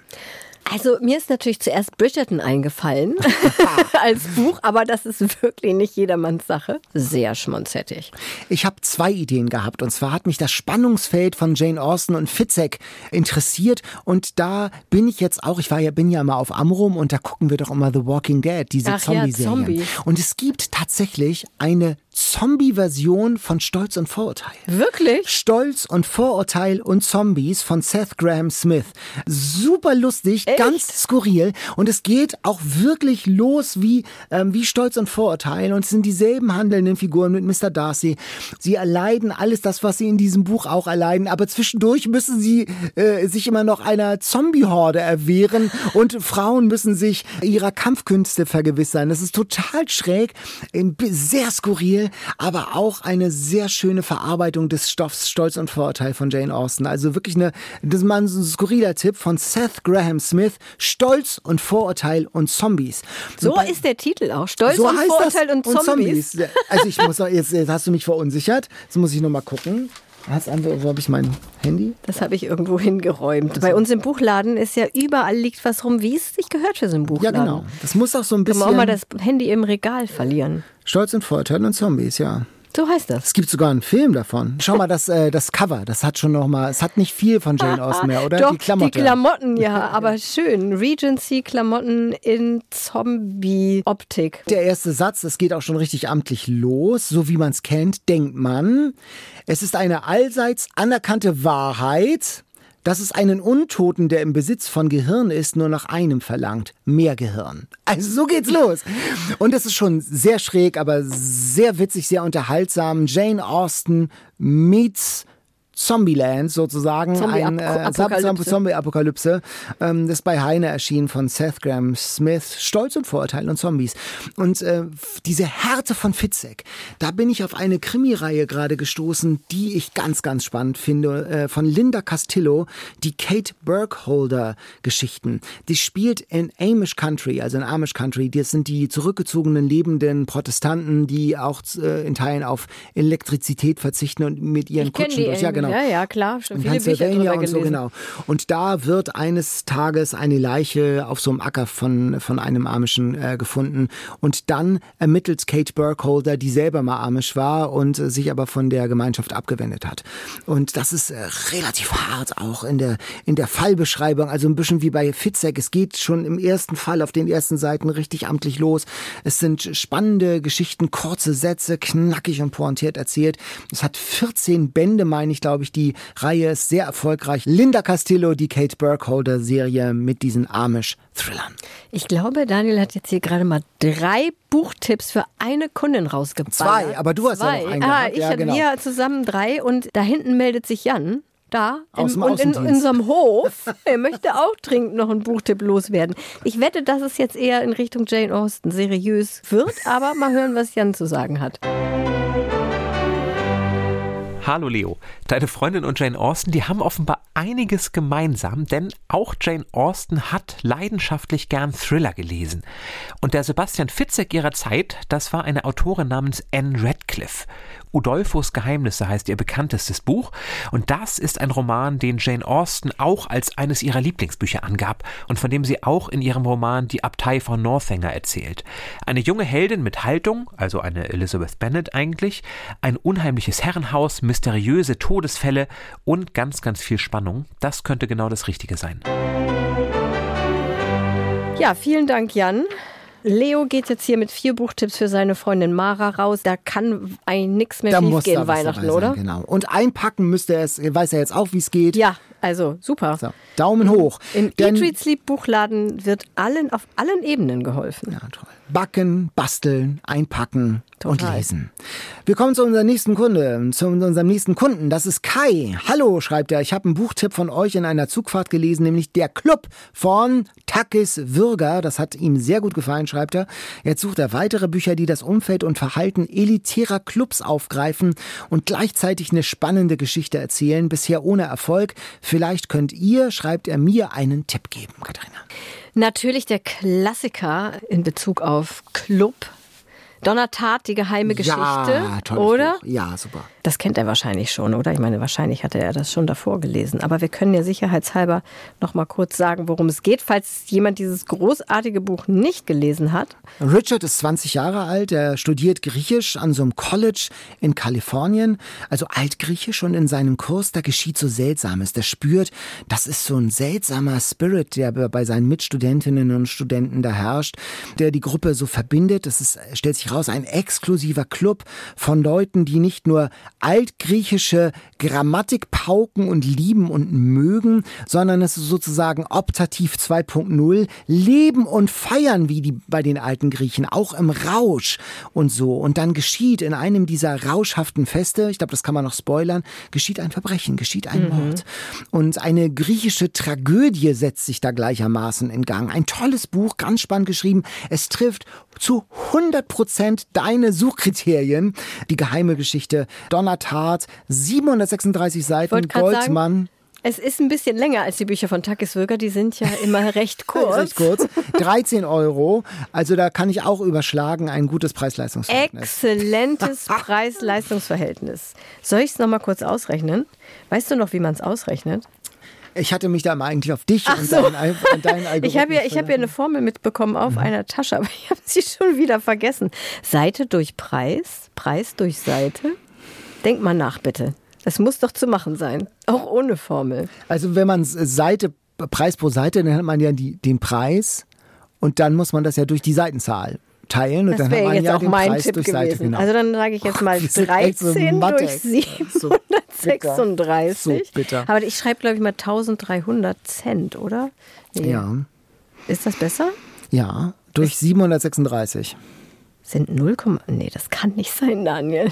Also mir ist natürlich zuerst Bridgerton eingefallen <laughs> als Buch, aber das ist wirklich nicht jedermanns Sache. Sehr schmonzettig.
Ich habe zwei Ideen gehabt und zwar hat mich das Spannungsfeld von Jane Austen und Fitzek interessiert und da bin ich jetzt auch, ich war ja, bin ja mal auf Amrum und da gucken wir doch immer The Walking Dead, diese Zombie-Serie. Ja, Zombie. Und es gibt tatsächlich eine Zombie-Version von Stolz und Vorurteil.
Wirklich?
Stolz und Vorurteil und Zombies von Seth Graham Smith. Super lustig, Echt? ganz skurril und es geht auch wirklich los wie, ähm, wie Stolz und Vorurteil und es sind dieselben handelnden Figuren mit Mr. Darcy. Sie erleiden alles das, was sie in diesem Buch auch erleiden, aber zwischendurch müssen sie äh, sich immer noch einer Zombie-Horde erwehren und Frauen müssen sich ihrer Kampfkünste vergewissern. Das ist total schräg, sehr skurril aber auch eine sehr schöne Verarbeitung des Stoffs Stolz und Vorurteil von Jane Austen. Also wirklich eine, das ist mal ein skurriler Tipp von Seth Graham Smith, Stolz und Vorurteil und Zombies.
So bei, ist der Titel auch, Stolz so und Vorurteil und Zombies. und Zombies.
Also ich muss, jetzt, jetzt hast du mich verunsichert, jetzt muss ich nochmal gucken. Hast wo habe ich mein Handy?
Das habe ich irgendwo hingeräumt. Bei uns im Buchladen ist ja überall liegt was rum, wie es sich gehört für so einen Buchladen.
Ja, genau. Das muss auch so ein bisschen.
Kann man auch mal das Handy im Regal verlieren.
Stolz und Vorteil und Zombies, ja.
So heißt das.
Es gibt sogar einen Film davon. Schau mal, das, äh, das Cover, das hat schon noch mal, es hat nicht viel von Jane Austen mehr, oder?
Doch, die Klamotten. Die Klamotten, ja, aber schön. Regency-Klamotten in Zombie-Optik.
Der erste Satz, es geht auch schon richtig amtlich los, so wie man es kennt, denkt man. Es ist eine allseits anerkannte Wahrheit, dass es einen Untoten, der im Besitz von Gehirn ist, nur nach einem verlangt. Mehr Gehirn. Also so geht's los. Und es ist schon sehr schräg, aber sehr witzig, sehr unterhaltsam. Jane Austen meets Zombieland sozusagen, Zombie ein äh, Zombie-Apokalypse. Ähm, das bei Heine erschienen von Seth Graham Smith. Stolz und Vorurteil und Zombies. Und äh, diese Härte von Fitzek, da bin ich auf eine Krimireihe gerade gestoßen, die ich ganz, ganz spannend finde, äh, von Linda Castillo, die Kate Burkholder-Geschichten. Die spielt in Amish Country, also in Amish Country. Das sind die zurückgezogenen lebenden Protestanten, die auch äh, in Teilen auf Elektrizität verzichten und mit ihren
ich
Kutschen
durch. Ja, genau. Ja, ja, klar. Schon viele
Pennsylvania und so, genau. Und da wird eines Tages eine Leiche auf so einem Acker von, von einem Amischen äh, gefunden. Und dann ermittelt Kate Burkholder, die selber mal Amish war und äh, sich aber von der Gemeinschaft abgewendet hat. Und das ist äh, relativ hart auch in der, in der Fallbeschreibung. Also ein bisschen wie bei Fitzek. Es geht schon im ersten Fall auf den ersten Seiten richtig amtlich los. Es sind spannende Geschichten, kurze Sätze, knackig und pointiert erzählt. Es hat 14 Bände, meine ich, glaube glaube ich, die Reihe ist sehr erfolgreich. Linda Castillo, die Kate Burkholder-Serie mit diesen Amish-Thrillern.
Ich glaube, Daniel hat jetzt hier gerade mal drei Buchtipps für eine Kundin rausgebracht.
Zwei, aber du hast Zwei. ja noch einen
ah, Ich
ja,
genau. wir zusammen drei und da hinten meldet sich Jan da im, und in, in unserem <laughs> Hof. Er möchte auch dringend noch einen Buchtipp loswerden. Ich wette, dass es jetzt eher in Richtung Jane Austen seriös wird, aber mal hören, was Jan zu sagen hat.
Hallo Leo. Deine Freundin und Jane Austen, die haben offenbar einiges gemeinsam, denn auch Jane Austen hat leidenschaftlich gern Thriller gelesen. Und der Sebastian Fitzek ihrer Zeit, das war eine Autorin namens Anne Radcliffe. Udolphos Geheimnisse heißt ihr bekanntestes Buch. Und das ist ein Roman, den Jane Austen auch als eines ihrer Lieblingsbücher angab und von dem sie auch in ihrem Roman Die Abtei von Northanger erzählt. Eine junge Heldin mit Haltung, also eine Elizabeth Bennet eigentlich, ein unheimliches Herrenhaus, mysteriöse Todesfälle und ganz, ganz viel Spannung. Das könnte genau das Richtige sein.
Ja, vielen Dank, Jan. Leo geht jetzt hier mit vier Buchtipps für seine Freundin Mara raus. Da kann eigentlich nichts mehr schief gehen Weihnachten, oder?
Genau. Und einpacken müsste er es, weiß er jetzt auch, wie es geht.
Ja, also super. So,
Daumen hoch.
Im Eat, Read, Sleep Buchladen wird allen auf allen Ebenen geholfen.
Ja, toll. Backen, basteln, einpacken Total. und lesen. Wir kommen zu unserem nächsten Kunde, zu unserem nächsten Kunden. Das ist Kai. Hallo, schreibt er. Ich habe einen Buchtipp von euch in einer Zugfahrt gelesen, nämlich Der Club von Takis Würger. Das hat ihm sehr gut gefallen, schreibt er. Jetzt sucht er weitere Bücher, die das Umfeld und Verhalten elitärer Clubs aufgreifen und gleichzeitig eine spannende Geschichte erzählen. Bisher ohne Erfolg. Vielleicht könnt ihr, schreibt er, mir einen Tipp geben, Katharina.
Natürlich der Klassiker in Bezug auf Club. Donnertat, die geheime Geschichte,
ja,
oder?
Buch. Ja, super.
Das kennt er wahrscheinlich schon, oder? Ich meine, wahrscheinlich hatte er das schon davor gelesen. Aber wir können ja sicherheitshalber noch mal kurz sagen, worum es geht, falls jemand dieses großartige Buch nicht gelesen hat.
Richard ist 20 Jahre alt. Er studiert Griechisch an so einem College in Kalifornien, also Altgriechisch. Und in seinem Kurs, da geschieht so Seltsames. Der spürt, das ist so ein seltsamer Spirit, der bei seinen Mitstudentinnen und Studenten da herrscht, der die Gruppe so verbindet. Das ist, stellt sich raus, ein exklusiver Club von Leuten, die nicht nur altgriechische Grammatik pauken und lieben und mögen, sondern es ist sozusagen Optativ 2.0, leben und feiern wie die bei den alten Griechen, auch im Rausch und so. Und dann geschieht in einem dieser rauschhaften Feste, ich glaube, das kann man noch spoilern, geschieht ein Verbrechen, geschieht ein mhm. Mord. Und eine griechische Tragödie setzt sich da gleichermaßen in Gang. Ein tolles Buch, ganz spannend geschrieben. Es trifft zu 100 Prozent deine Suchkriterien. Die geheime Geschichte Donnertat, 736 Seiten, Goldsmann. Sagen,
es ist ein bisschen länger als die Bücher von Takis Würger, die sind ja immer <laughs> recht kurz. recht
kurz. 13 Euro, also da kann ich auch überschlagen, ein gutes Preis-Leistungs-Verhältnis.
Exzellentes <laughs> Preis-Leistungs-Verhältnis. Soll ich es nochmal kurz ausrechnen? Weißt du noch, wie man es ausrechnet?
Ich hatte mich da mal eigentlich auf dich Ach und so. deinen, deinen Algorithmus
Ich habe ja, hab ja eine Formel mitbekommen auf mhm. einer Tasche, aber ich habe sie schon wieder vergessen. Seite durch Preis, Preis durch Seite. Denk mal nach, bitte. Das muss doch zu machen sein, auch ohne Formel.
Also wenn man Seite, Preis pro Seite, dann hat man ja die, den Preis und dann muss man das ja durch die Seitenzahl teilen und das dann hat man
jetzt
ja
auch
den
mein
Preis
Tipp
durch
gewesen.
Seite. Genau.
Also dann sage ich jetzt mal 13 so durch 736. So bitter. Aber ich schreibe glaube ich mal 1300 Cent, oder?
Nee. Ja.
Ist das besser?
Ja, durch 736.
Sind 0, nee, das kann nicht sein, Daniel.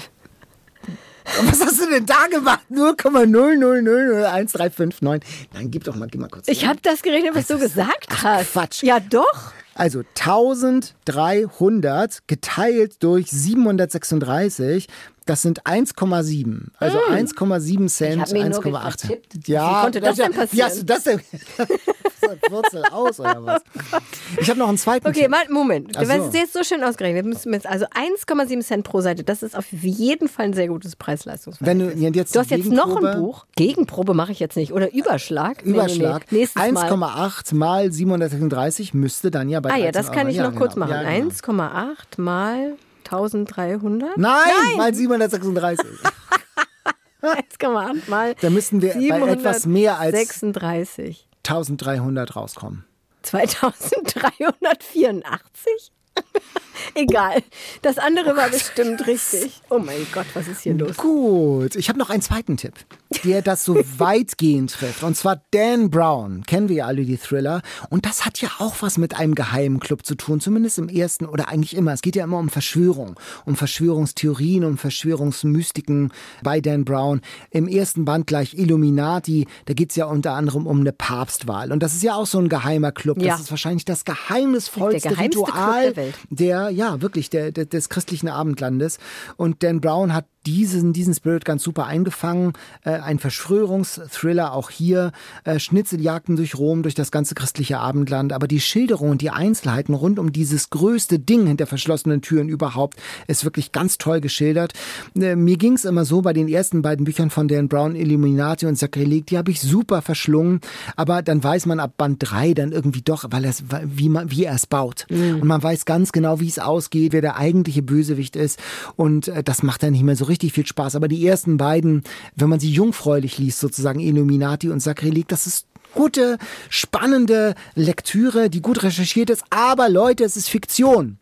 <laughs>
Was hast du denn da gemacht? 0,0001359. Nein, gib doch mal, gib mal kurz.
Ich habe das gerechnet, was du gesagt Ach, hast.
Quatsch.
Ja, doch.
Also 1300 geteilt durch 736 das sind 1,7. Also mm. 1,7 Cent, 1,8.
Ja, Wie konnte das, das denn passieren? Wie
hast du das denn? <laughs> Wurzel aus oder was? Ich habe noch einen zweiten.
Okay, mal, Moment. Du hast es jetzt so schön ausgerechnet. Also 1,7 Cent pro Seite. Das ist auf jeden Fall ein sehr gutes Preis-Leistungsverhältnis.
du, jetzt
du hast jetzt noch ein Buch. Gegenprobe mache ich jetzt nicht. Oder Überschlag.
Überschlag. Nee, nee, nee. 1,8 mal 736 müsste dann ja bei
Ah ja, das kann ich noch ja, kurz genau. machen. Ja, genau. 1,8 mal 1300?
Nein, Nein, mal 736.
1,8 <laughs> mal.
Da müssten wir bei etwas mehr als
36.
1300 rauskommen.
2384? <laughs> Egal. Das andere war bestimmt richtig. Oh mein Gott, was ist hier los?
Gut, ich habe noch einen zweiten Tipp, der das so <laughs> weitgehend trifft. Und zwar Dan Brown. Kennen wir ja alle die Thriller. Und das hat ja auch was mit einem geheimen Club zu tun, zumindest im ersten oder eigentlich immer. Es geht ja immer um Verschwörung, um Verschwörungstheorien, um Verschwörungsmystiken bei Dan Brown. Im ersten Band gleich Illuminati. Da geht es ja unter anderem um eine Papstwahl. Und das ist ja auch so ein geheimer Club. Ja. Das ist wahrscheinlich das geheimnisvollste Ritual der, der ja, wirklich, der, der, des christlichen Abendlandes. Und Dan Brown hat diesen, diesen Spirit ganz super eingefangen. Äh, ein Verschwörungsthriller auch hier. Äh, Schnitzeljagden durch Rom, durch das ganze christliche Abendland. Aber die Schilderung und die Einzelheiten rund um dieses größte Ding hinter verschlossenen Türen überhaupt ist wirklich ganz toll geschildert. Äh, mir ging es immer so bei den ersten beiden Büchern von Dan Brown, Illuminati und Sakrileg, die habe ich super verschlungen. Aber dann weiß man ab Band 3 dann irgendwie doch, weil es, wie, man, wie er es baut. Mhm. Und man weiß ganz genau, wie es ausgeht, wer der eigentliche Bösewicht ist. Und äh, das macht dann nicht mehr so richtig viel Spaß. Aber die ersten beiden, wenn man sie jungfräulich liest, sozusagen Illuminati und Sakrileg, das ist gute, spannende Lektüre, die gut recherchiert ist. Aber Leute, es ist Fiktion.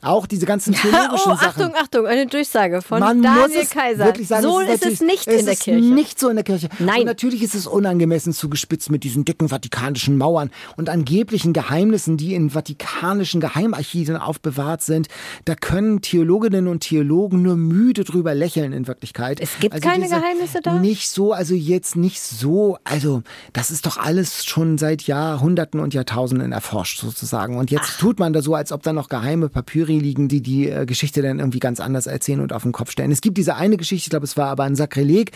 Auch diese ganzen theologischen <laughs>
oh,
Sachen.
Achtung, Achtung, eine Durchsage von Man Daniel Kaiser.
Sagen,
so ist, es nicht in der Kirche.
Es ist nicht so in der Kirche.
Nein.
Und natürlich ist es unangemessen zugespitzt mit diesen dicken vatikanischen Mauern und angeblichen Geheimnissen, die in vatikanischen Geheimarchiven aufbewahrt sind. Da können Theologinnen und Theologen nur müde drüber lächeln in Wirklichkeit.
Es gibt also keine Geheimnisse da?
Nicht so, also jetzt nicht so. Also das ist doch alles schon seit Jahrhunderten und Jahrtausenden erforscht sozusagen. Und jetzt Ach. tut man da so, als ob da noch geheime Papiere Jury liegen, die die äh, Geschichte dann irgendwie ganz anders erzählen und auf den Kopf stellen. Es gibt diese eine Geschichte, ich glaube, es war aber ein Sakrileg,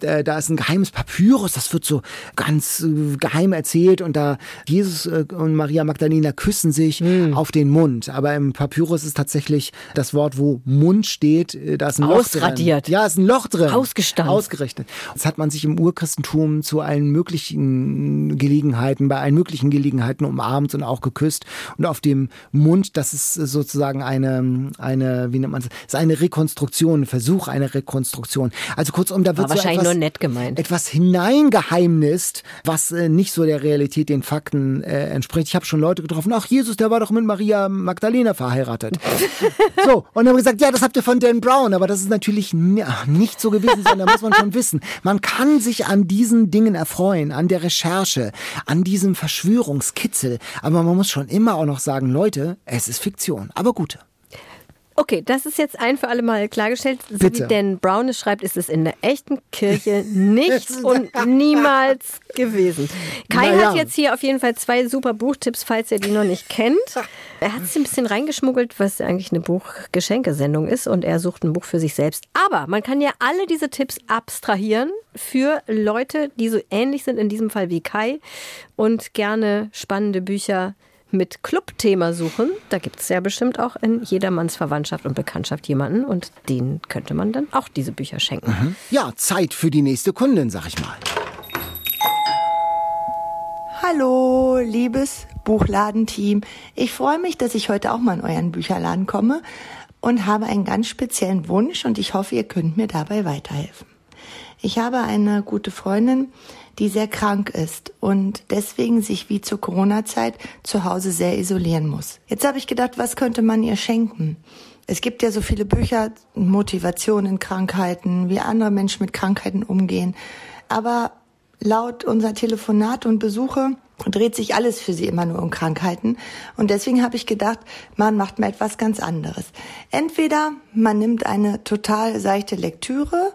äh, da ist ein geheimes Papyrus, das wird so ganz äh, geheim erzählt und da Jesus äh, und Maria Magdalena küssen sich
Hm.
auf den Mund. Aber im Papyrus ist tatsächlich das Wort, wo Mund steht, äh, da ist ein Loch drin.
Ausradiert.
Ja, ist ein Loch drin.
Ausgestanzt.
Ausgerechnet. Das hat man sich im Urchristentum zu allen möglichen Gelegenheiten, bei allen möglichen Gelegenheiten umarmt und auch geküsst. Und auf dem Mund, das ist sozusagen eine, eine, wie nennt man es, ist eine Rekonstruktion, ein Versuch einer Rekonstruktion. Also kurzum, da wird
War
so
wahrscheinlich
etwas,
nur nett gemeint.
etwas hineingeheimnist, was äh, nicht so der Realität, den Fakten äh, entspricht. Ich habe schon Leute getroffen, ach Jesus, der war doch mit Maria Magdalena verheiratet. <laughs> so, und dann haben wir gesagt, ja, das habt ihr von Dan Brown, aber das ist natürlich ach, nicht so gewesen, sondern muss man schon wissen. Man kann sich an diesen Dingen erfreuen, an der Recherche, an diesem Verschwörungskitzel, aber man muss schon immer auch noch sagen, Leute, es ist Fiktion, aber gute.
Okay, das ist jetzt ein für alle Mal klargestellt. So
Bitte.
wie Dan Brown es schreibt, ist es in der echten Kirche <laughs> nicht und niemals gewesen. Kai
Naja.
hat jetzt hier auf jeden Fall zwei super Buchtipps, falls ihr die noch nicht kennt. Er hat es ein bisschen reingeschmuggelt, was eigentlich eine Buchgeschenkesendung ist und er sucht ein Buch für sich selbst. Aber man kann ja alle diese Tipps abstrahieren für Leute, die so ähnlich sind, in diesem Fall wie Kai und gerne spannende Bücher mit Clubthema suchen. Da gibt es ja bestimmt auch in jedermanns Verwandtschaft und Bekanntschaft jemanden und denen könnte man dann auch diese Bücher schenken.
Ja, Zeit für die nächste Kundin, sag ich mal.
Hallo, liebes Buchladenteam. Ich freue mich, dass ich heute auch mal in euren Bücherladen komme und habe einen ganz speziellen Wunsch und ich hoffe, ihr könnt mir dabei weiterhelfen. Ich habe eine gute Freundin, die sehr krank ist und deswegen sich wie zur Corona-Zeit zu Hause sehr isolieren muss. Jetzt habe ich gedacht, was könnte man ihr schenken? Es gibt ja so viele Bücher, Motivation in Krankheiten, wie andere Menschen mit Krankheiten umgehen. Aber laut unserer Telefonate und Besuche dreht sich alles für sie immer nur um Krankheiten. Und deswegen habe ich gedacht, man macht mal etwas ganz anderes. Entweder man nimmt eine total seichte Lektüre,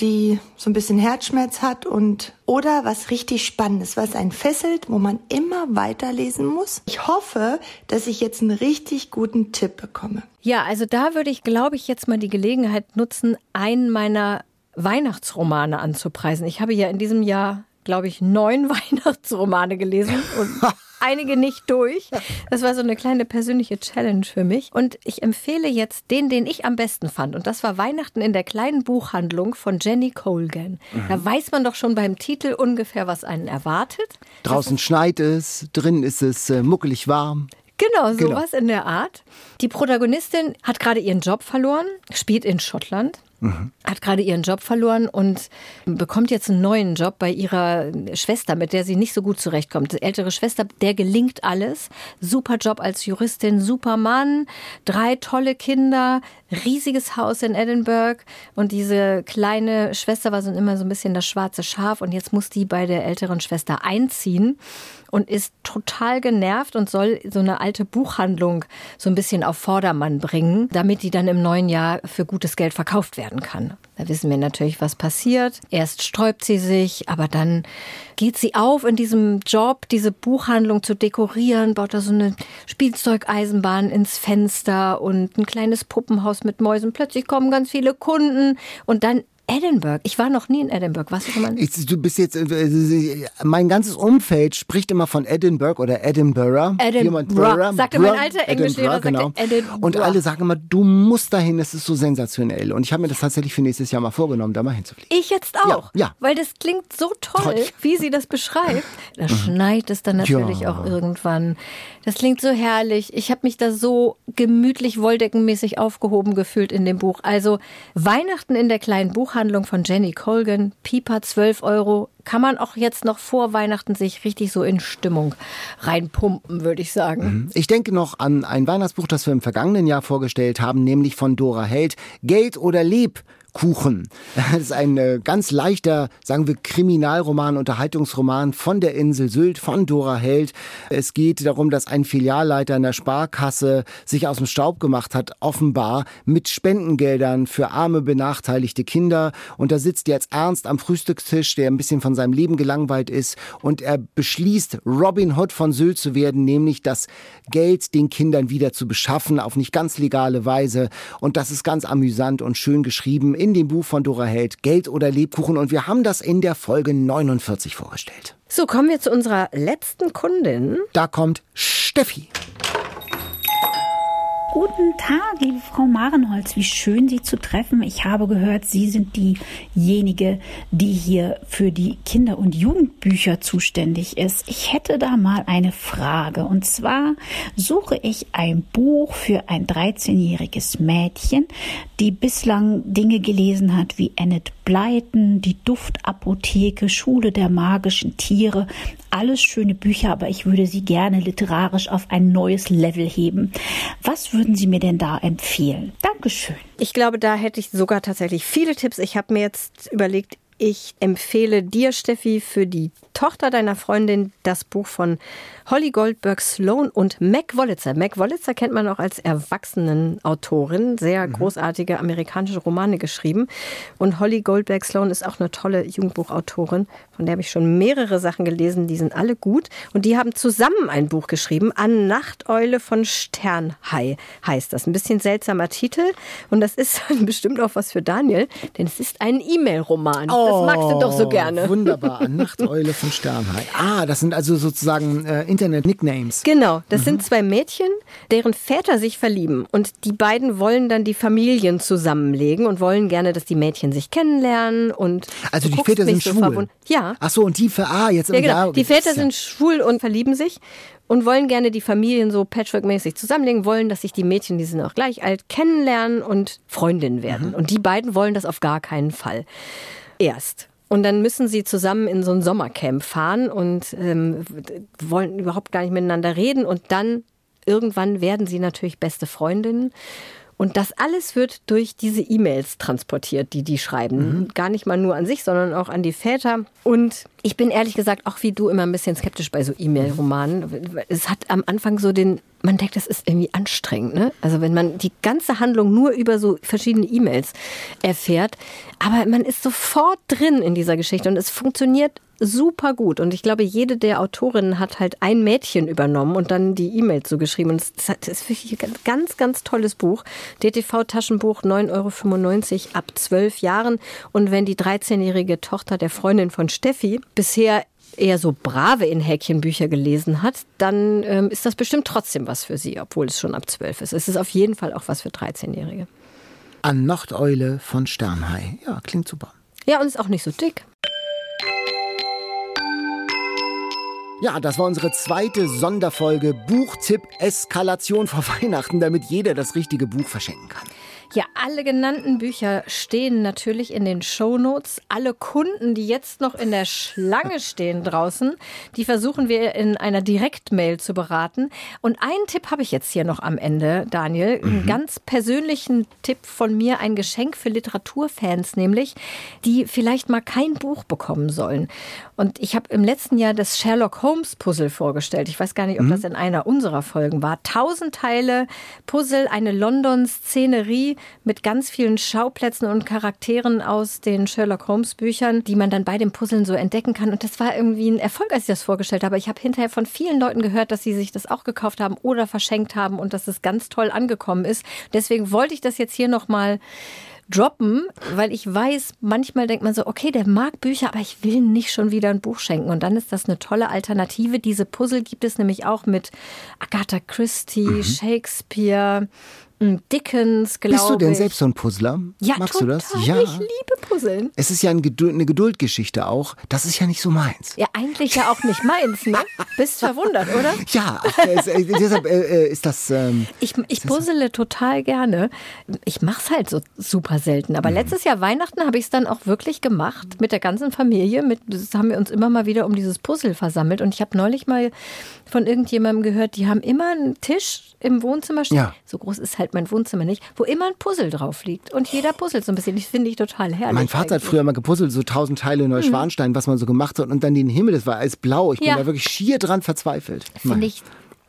die so ein bisschen Herzschmerz hat und oder was richtig Spannendes, was einen fesselt, wo man immer weiterlesen muss. Ich hoffe, dass ich jetzt einen richtig guten Tipp bekomme.
Ja, also da würde ich, glaube ich, jetzt mal die Gelegenheit nutzen, einen meiner Weihnachtsromane anzupreisen. Ich habe ja in diesem Jahr, glaube ich, neun <laughs> Weihnachtsromane gelesen und <laughs> einige nicht durch. Das war so eine kleine persönliche Challenge für mich. Und ich empfehle jetzt den, den ich am besten fand. Und das war Weihnachten in der kleinen Buchhandlung von Jenny Colgan. Da weiß man doch schon beim Titel ungefähr, was einen erwartet.
Draußen schneit es, drin ist es äh, muckelig warm.
Genau,
Genau.
sowas in der Art. Die Protagonistin hat gerade ihren Job verloren, spielt in Schottland, hat gerade ihren Job verloren und bekommt jetzt einen neuen Job bei ihrer Schwester, mit der sie nicht so gut zurechtkommt. Die ältere Schwester, der gelingt alles. Super Job als Juristin, super Mann, drei tolle Kinder, riesiges Haus in Edinburgh und diese kleine Schwester war so immer so ein bisschen das schwarze Schaf und jetzt muss die bei der älteren Schwester einziehen und ist total genervt und soll so eine alte Buchhandlung so ein bisschen auf Vordermann bringen, damit die dann im neuen Jahr für gutes Geld verkauft werden kann. Da wissen wir natürlich, was passiert. Erst sträubt sie sich, aber dann geht sie auf in diesem Job, diese Buchhandlung zu dekorieren, baut da so eine Spielzeugeisenbahn ins Fenster und ein kleines Puppenhaus mit Mäusen. Plötzlich kommen ganz viele Kunden und dann Edinburgh. Ich war noch nie in Edinburgh. Warst du schon mal? in-
Ich, du bist jetzt, äh, mein ganzes Umfeld spricht immer von Edinburgh oder Edinburgh.
Edinburgh. Sagte mein
Burra-
alter Englischlehrer,
Edinburgh. Und alle sagen immer, du musst dahin, das ist so sensationell. Und ich habe mir das tatsächlich für nächstes Jahr mal vorgenommen, da mal hinzufliegen.
Ich jetzt auch.
Ja, ja.
Weil das klingt so toll,
Toll.
wie sie das beschreibt. Da schneit es dann natürlich
Ja.
auch irgendwann. Das klingt so herrlich. Ich habe mich da so gemütlich wolldeckenmäßig aufgehoben gefühlt in dem Buch. Also Weihnachten in der kleinen Buchhandlung von Jenny Colgan, Pipa 12 Euro. Kann man auch jetzt noch vor Weihnachten sich richtig so in Stimmung reinpumpen, würde ich sagen.
Ich denke noch an ein Weihnachtsbuch, das wir im vergangenen Jahr vorgestellt haben, nämlich von Dora Held. Geld oder Leb. Lebkuchen. Das ist ein äh, ganz leichter, sagen wir, Kriminalroman, Unterhaltungsroman von der Insel Sylt, von Dora Held. Es geht darum, dass ein Filialleiter einer Sparkasse sich aus dem Staub gemacht hat, offenbar mit Spendengeldern für arme, benachteiligte Kinder. Und da sitzt jetzt Ernst am Frühstückstisch, der ein bisschen von seinem Leben gelangweilt ist. Und er beschließt, Robin Hood von Sylt zu werden, nämlich das Geld den Kindern wieder zu beschaffen auf nicht ganz legale Weise. Und das ist ganz amüsant und schön geschrieben in dem Buch von Dora Held, Geld oder Lebkuchen. Und wir haben das in der Folge 49 vorgestellt.
So, kommen wir zu unserer letzten Kundin.
Da kommt Steffi.
Guten Tag, liebe Frau Marenholz. Wie schön, Sie zu treffen. Ich habe gehört, Sie sind diejenige, die hier für die Kinder- und Jugendbücher zuständig ist. Ich hätte da mal eine Frage. Und zwar suche ich ein Buch für ein 13-jähriges Mädchen, die bislang Dinge gelesen hat wie Annette Blyton, die Duftapotheke, Schule der magischen Tiere. Alles schöne Bücher, aber ich würde sie gerne literarisch auf ein neues Level heben. Was würden Sie mir denn da empfehlen? Dankeschön.
Ich glaube, da hätte ich sogar tatsächlich viele Tipps. Ich habe mir jetzt überlegt, ich empfehle dir, Steffi, für die Tochter deiner Freundin das Buch von Holly Goldberg Sloan und Mac Wollitzer. Mac Wollitzer kennt man auch als Erwachsenenautorin, sehr mhm. großartige amerikanische Romane geschrieben. Und Holly Goldberg Sloan ist auch eine tolle Jugendbuchautorin, von der habe ich schon mehrere Sachen gelesen, die sind alle gut. Und die haben zusammen ein Buch geschrieben, An Nachteule von Sternhai heißt das. Ein bisschen seltsamer Titel und das ist <laughs> bestimmt auch was für Daniel, denn es ist ein E-Mail-Roman. Oh, das magst du doch so gerne.
Wunderbar, <laughs> Nachteule von Sternhai. Ah, das sind also sozusagen äh, Internet-Nicknames.
Genau, das mhm. sind zwei Mädchen, deren Väter sich verlieben. Und die beiden wollen dann die Familien zusammenlegen und wollen gerne, dass die Mädchen sich kennenlernen. Und
also die Väter sind so schwul?
Ja.
Ach so, und die, ah, jetzt
ja, genau. Die Väter sind schwul und verlieben sich und wollen gerne die Familien so patchwork-mäßig zusammenlegen, wollen, dass sich die Mädchen, die sind auch gleich alt, kennenlernen und Freundinnen werden. Mhm. Und die beiden wollen das auf gar keinen Fall. Erst. Und dann müssen sie zusammen in so ein Sommercamp fahren und ähm, wollen überhaupt gar nicht miteinander reden. Und dann irgendwann werden sie natürlich beste Freundinnen. Und das alles wird durch diese E-Mails transportiert, die die schreiben. Mhm. Gar nicht mal nur an sich, sondern auch an die Väter. Und ich bin ehrlich gesagt auch wie du immer ein bisschen skeptisch bei so E-Mail-Romanen. Es hat am Anfang so den, man denkt, das ist irgendwie anstrengend. Ne? Also wenn man die ganze Handlung nur über so verschiedene E-Mails erfährt. Aber man ist sofort drin in dieser Geschichte und es funktioniert super gut. Und ich glaube, jede der Autorinnen hat halt ein Mädchen übernommen und dann die E-Mail zugeschrieben. Und das ist wirklich ein ganz, ganz tolles Buch. DTV-Taschenbuch 9,95 Euro ab 12 Jahren. Und wenn die 13-jährige Tochter der Freundin von Steffi bisher eher so brave in Häkchenbücher gelesen hat, dann ähm, ist das bestimmt trotzdem was für sie, obwohl es schon ab 12 ist. Es ist auf jeden Fall auch was für 13-Jährige.
An Nachteule von Sternhai. Ja, klingt super.
Ja, und ist auch nicht so dick.
Ja, das war unsere zweite Sonderfolge Buchtipp Eskalation vor Weihnachten, damit jeder das richtige Buch verschenken kann.
Ja, alle genannten Bücher stehen natürlich in den Shownotes. Alle Kunden, die jetzt noch in der Schlange stehen draußen, die versuchen wir in einer Direktmail zu beraten. Und einen Tipp habe ich jetzt hier noch am Ende, Daniel. Einen mhm. ganz persönlichen Tipp von mir, ein Geschenk für Literaturfans, nämlich, die vielleicht mal kein Buch bekommen sollen. Und ich habe im letzten Jahr das Sherlock Holmes Puzzle vorgestellt. Ich weiß gar nicht, ob mhm. das in einer unserer Folgen war. Tausend Teile Puzzle, eine London-Szenerie mit ganz vielen Schauplätzen und Charakteren aus den Sherlock Holmes Büchern, die man dann bei dem Puzzeln so entdecken kann. Und das war irgendwie ein Erfolg, als ich das vorgestellt habe. Ich habe hinterher von vielen Leuten gehört, dass sie sich das auch gekauft haben oder verschenkt haben und dass es ganz toll angekommen ist. Deswegen wollte ich das jetzt hier nochmal droppen, weil ich weiß, manchmal denkt man so, okay, der mag Bücher, aber ich will nicht schon wieder ein Buch schenken. Und dann ist das eine tolle Alternative. Diese Puzzle gibt es nämlich auch mit Agatha Christie, mhm. Shakespeare, Dickens, glaube ich.
Bist du denn selbst so ein Puzzler?
Ja,
Magst
total.
du das?
Ja, ich liebe Puzzeln.
Es ist ja ein Geduld, eine Geduldgeschichte auch. Das ist ja nicht so meins.
Ja, eigentlich ja auch nicht meins, ne? <laughs> Bist verwundert, oder?
Ja, äh, deshalb äh, ist das. Ähm,
ich ich puzzle total gerne. Ich mache es halt so super selten. Aber mhm. letztes Jahr Weihnachten habe ich es dann auch wirklich gemacht mit der ganzen Familie. Mit, das haben wir uns immer mal wieder um dieses Puzzle versammelt. Und ich habe neulich mal von irgendjemandem gehört, die haben immer einen Tisch im Wohnzimmer stehen. Ja. So groß ist halt halt mein Wohnzimmer nicht, wo immer ein Puzzle drauf liegt. Und jeder puzzelt so ein bisschen. Das finde ich total herrlich.
Mein Vater hat früher mal gepuzzelt, so tausend Teile Neuschwanstein, was man so gemacht hat. Und dann den Himmel, das war alles blau. Ich bin
Ja.
da wirklich schier dran verzweifelt.
Finde ich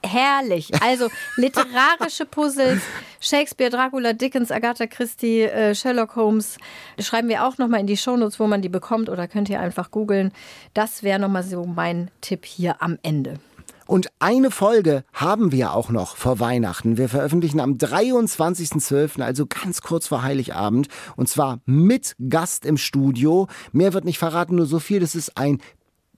herrlich. Also literarische Puzzles, Shakespeare, Dracula, Dickens, Agatha Christie, äh, Sherlock Holmes. Schreiben wir auch nochmal in die Shownotes, wo man die bekommt oder könnt ihr einfach googeln. Das wäre nochmal so mein Tipp hier am Ende.
Und eine Folge haben wir auch noch vor Weihnachten. Wir veröffentlichen am 23.12., also ganz kurz vor Heiligabend. Und zwar mit Gast im Studio. Mehr wird nicht verraten, nur so viel. Das ist ein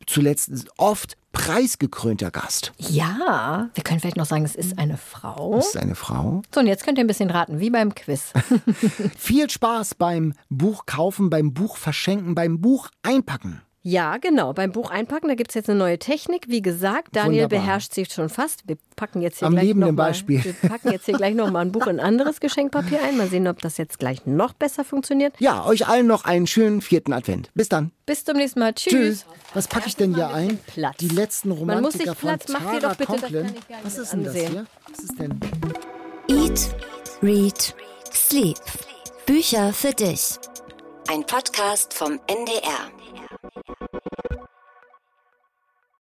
zuletzt oft preisgekrönter Gast.
Ja, wir können vielleicht noch sagen, es ist eine Frau.
Das ist eine Frau.
So, und jetzt könnt ihr ein bisschen raten, wie beim Quiz. <laughs>
Viel Spaß beim Buch kaufen, beim Buch verschenken, beim Buch einpacken.
Ja, genau. Beim Buch einpacken, da gibt es jetzt eine neue Technik. Wie gesagt, Daniel
Wunderbar.
beherrscht sie schon fast. Wir packen jetzt hier
Am
gleich noch mal,
Beispiel.
Wir packen jetzt hier gleich noch mal ein Buch in anderes Geschenkpapier ein. Mal sehen, ob das jetzt gleich noch besser funktioniert.
Ja, euch allen noch einen schönen vierten Advent. Bis dann.
Bis zum nächsten Mal. Tschüss.
Tschüss. Was packe ich denn hier
ein Platz.
Die letzten
Man
Romantiker
muss sich Platz- mach dir doch bitte, das
Conklin.
nicht
Was ist denn das
ansehen.
hier? Was ist denn?
Eat, Read, Sleep. Bücher für dich. Ein Podcast vom NDR.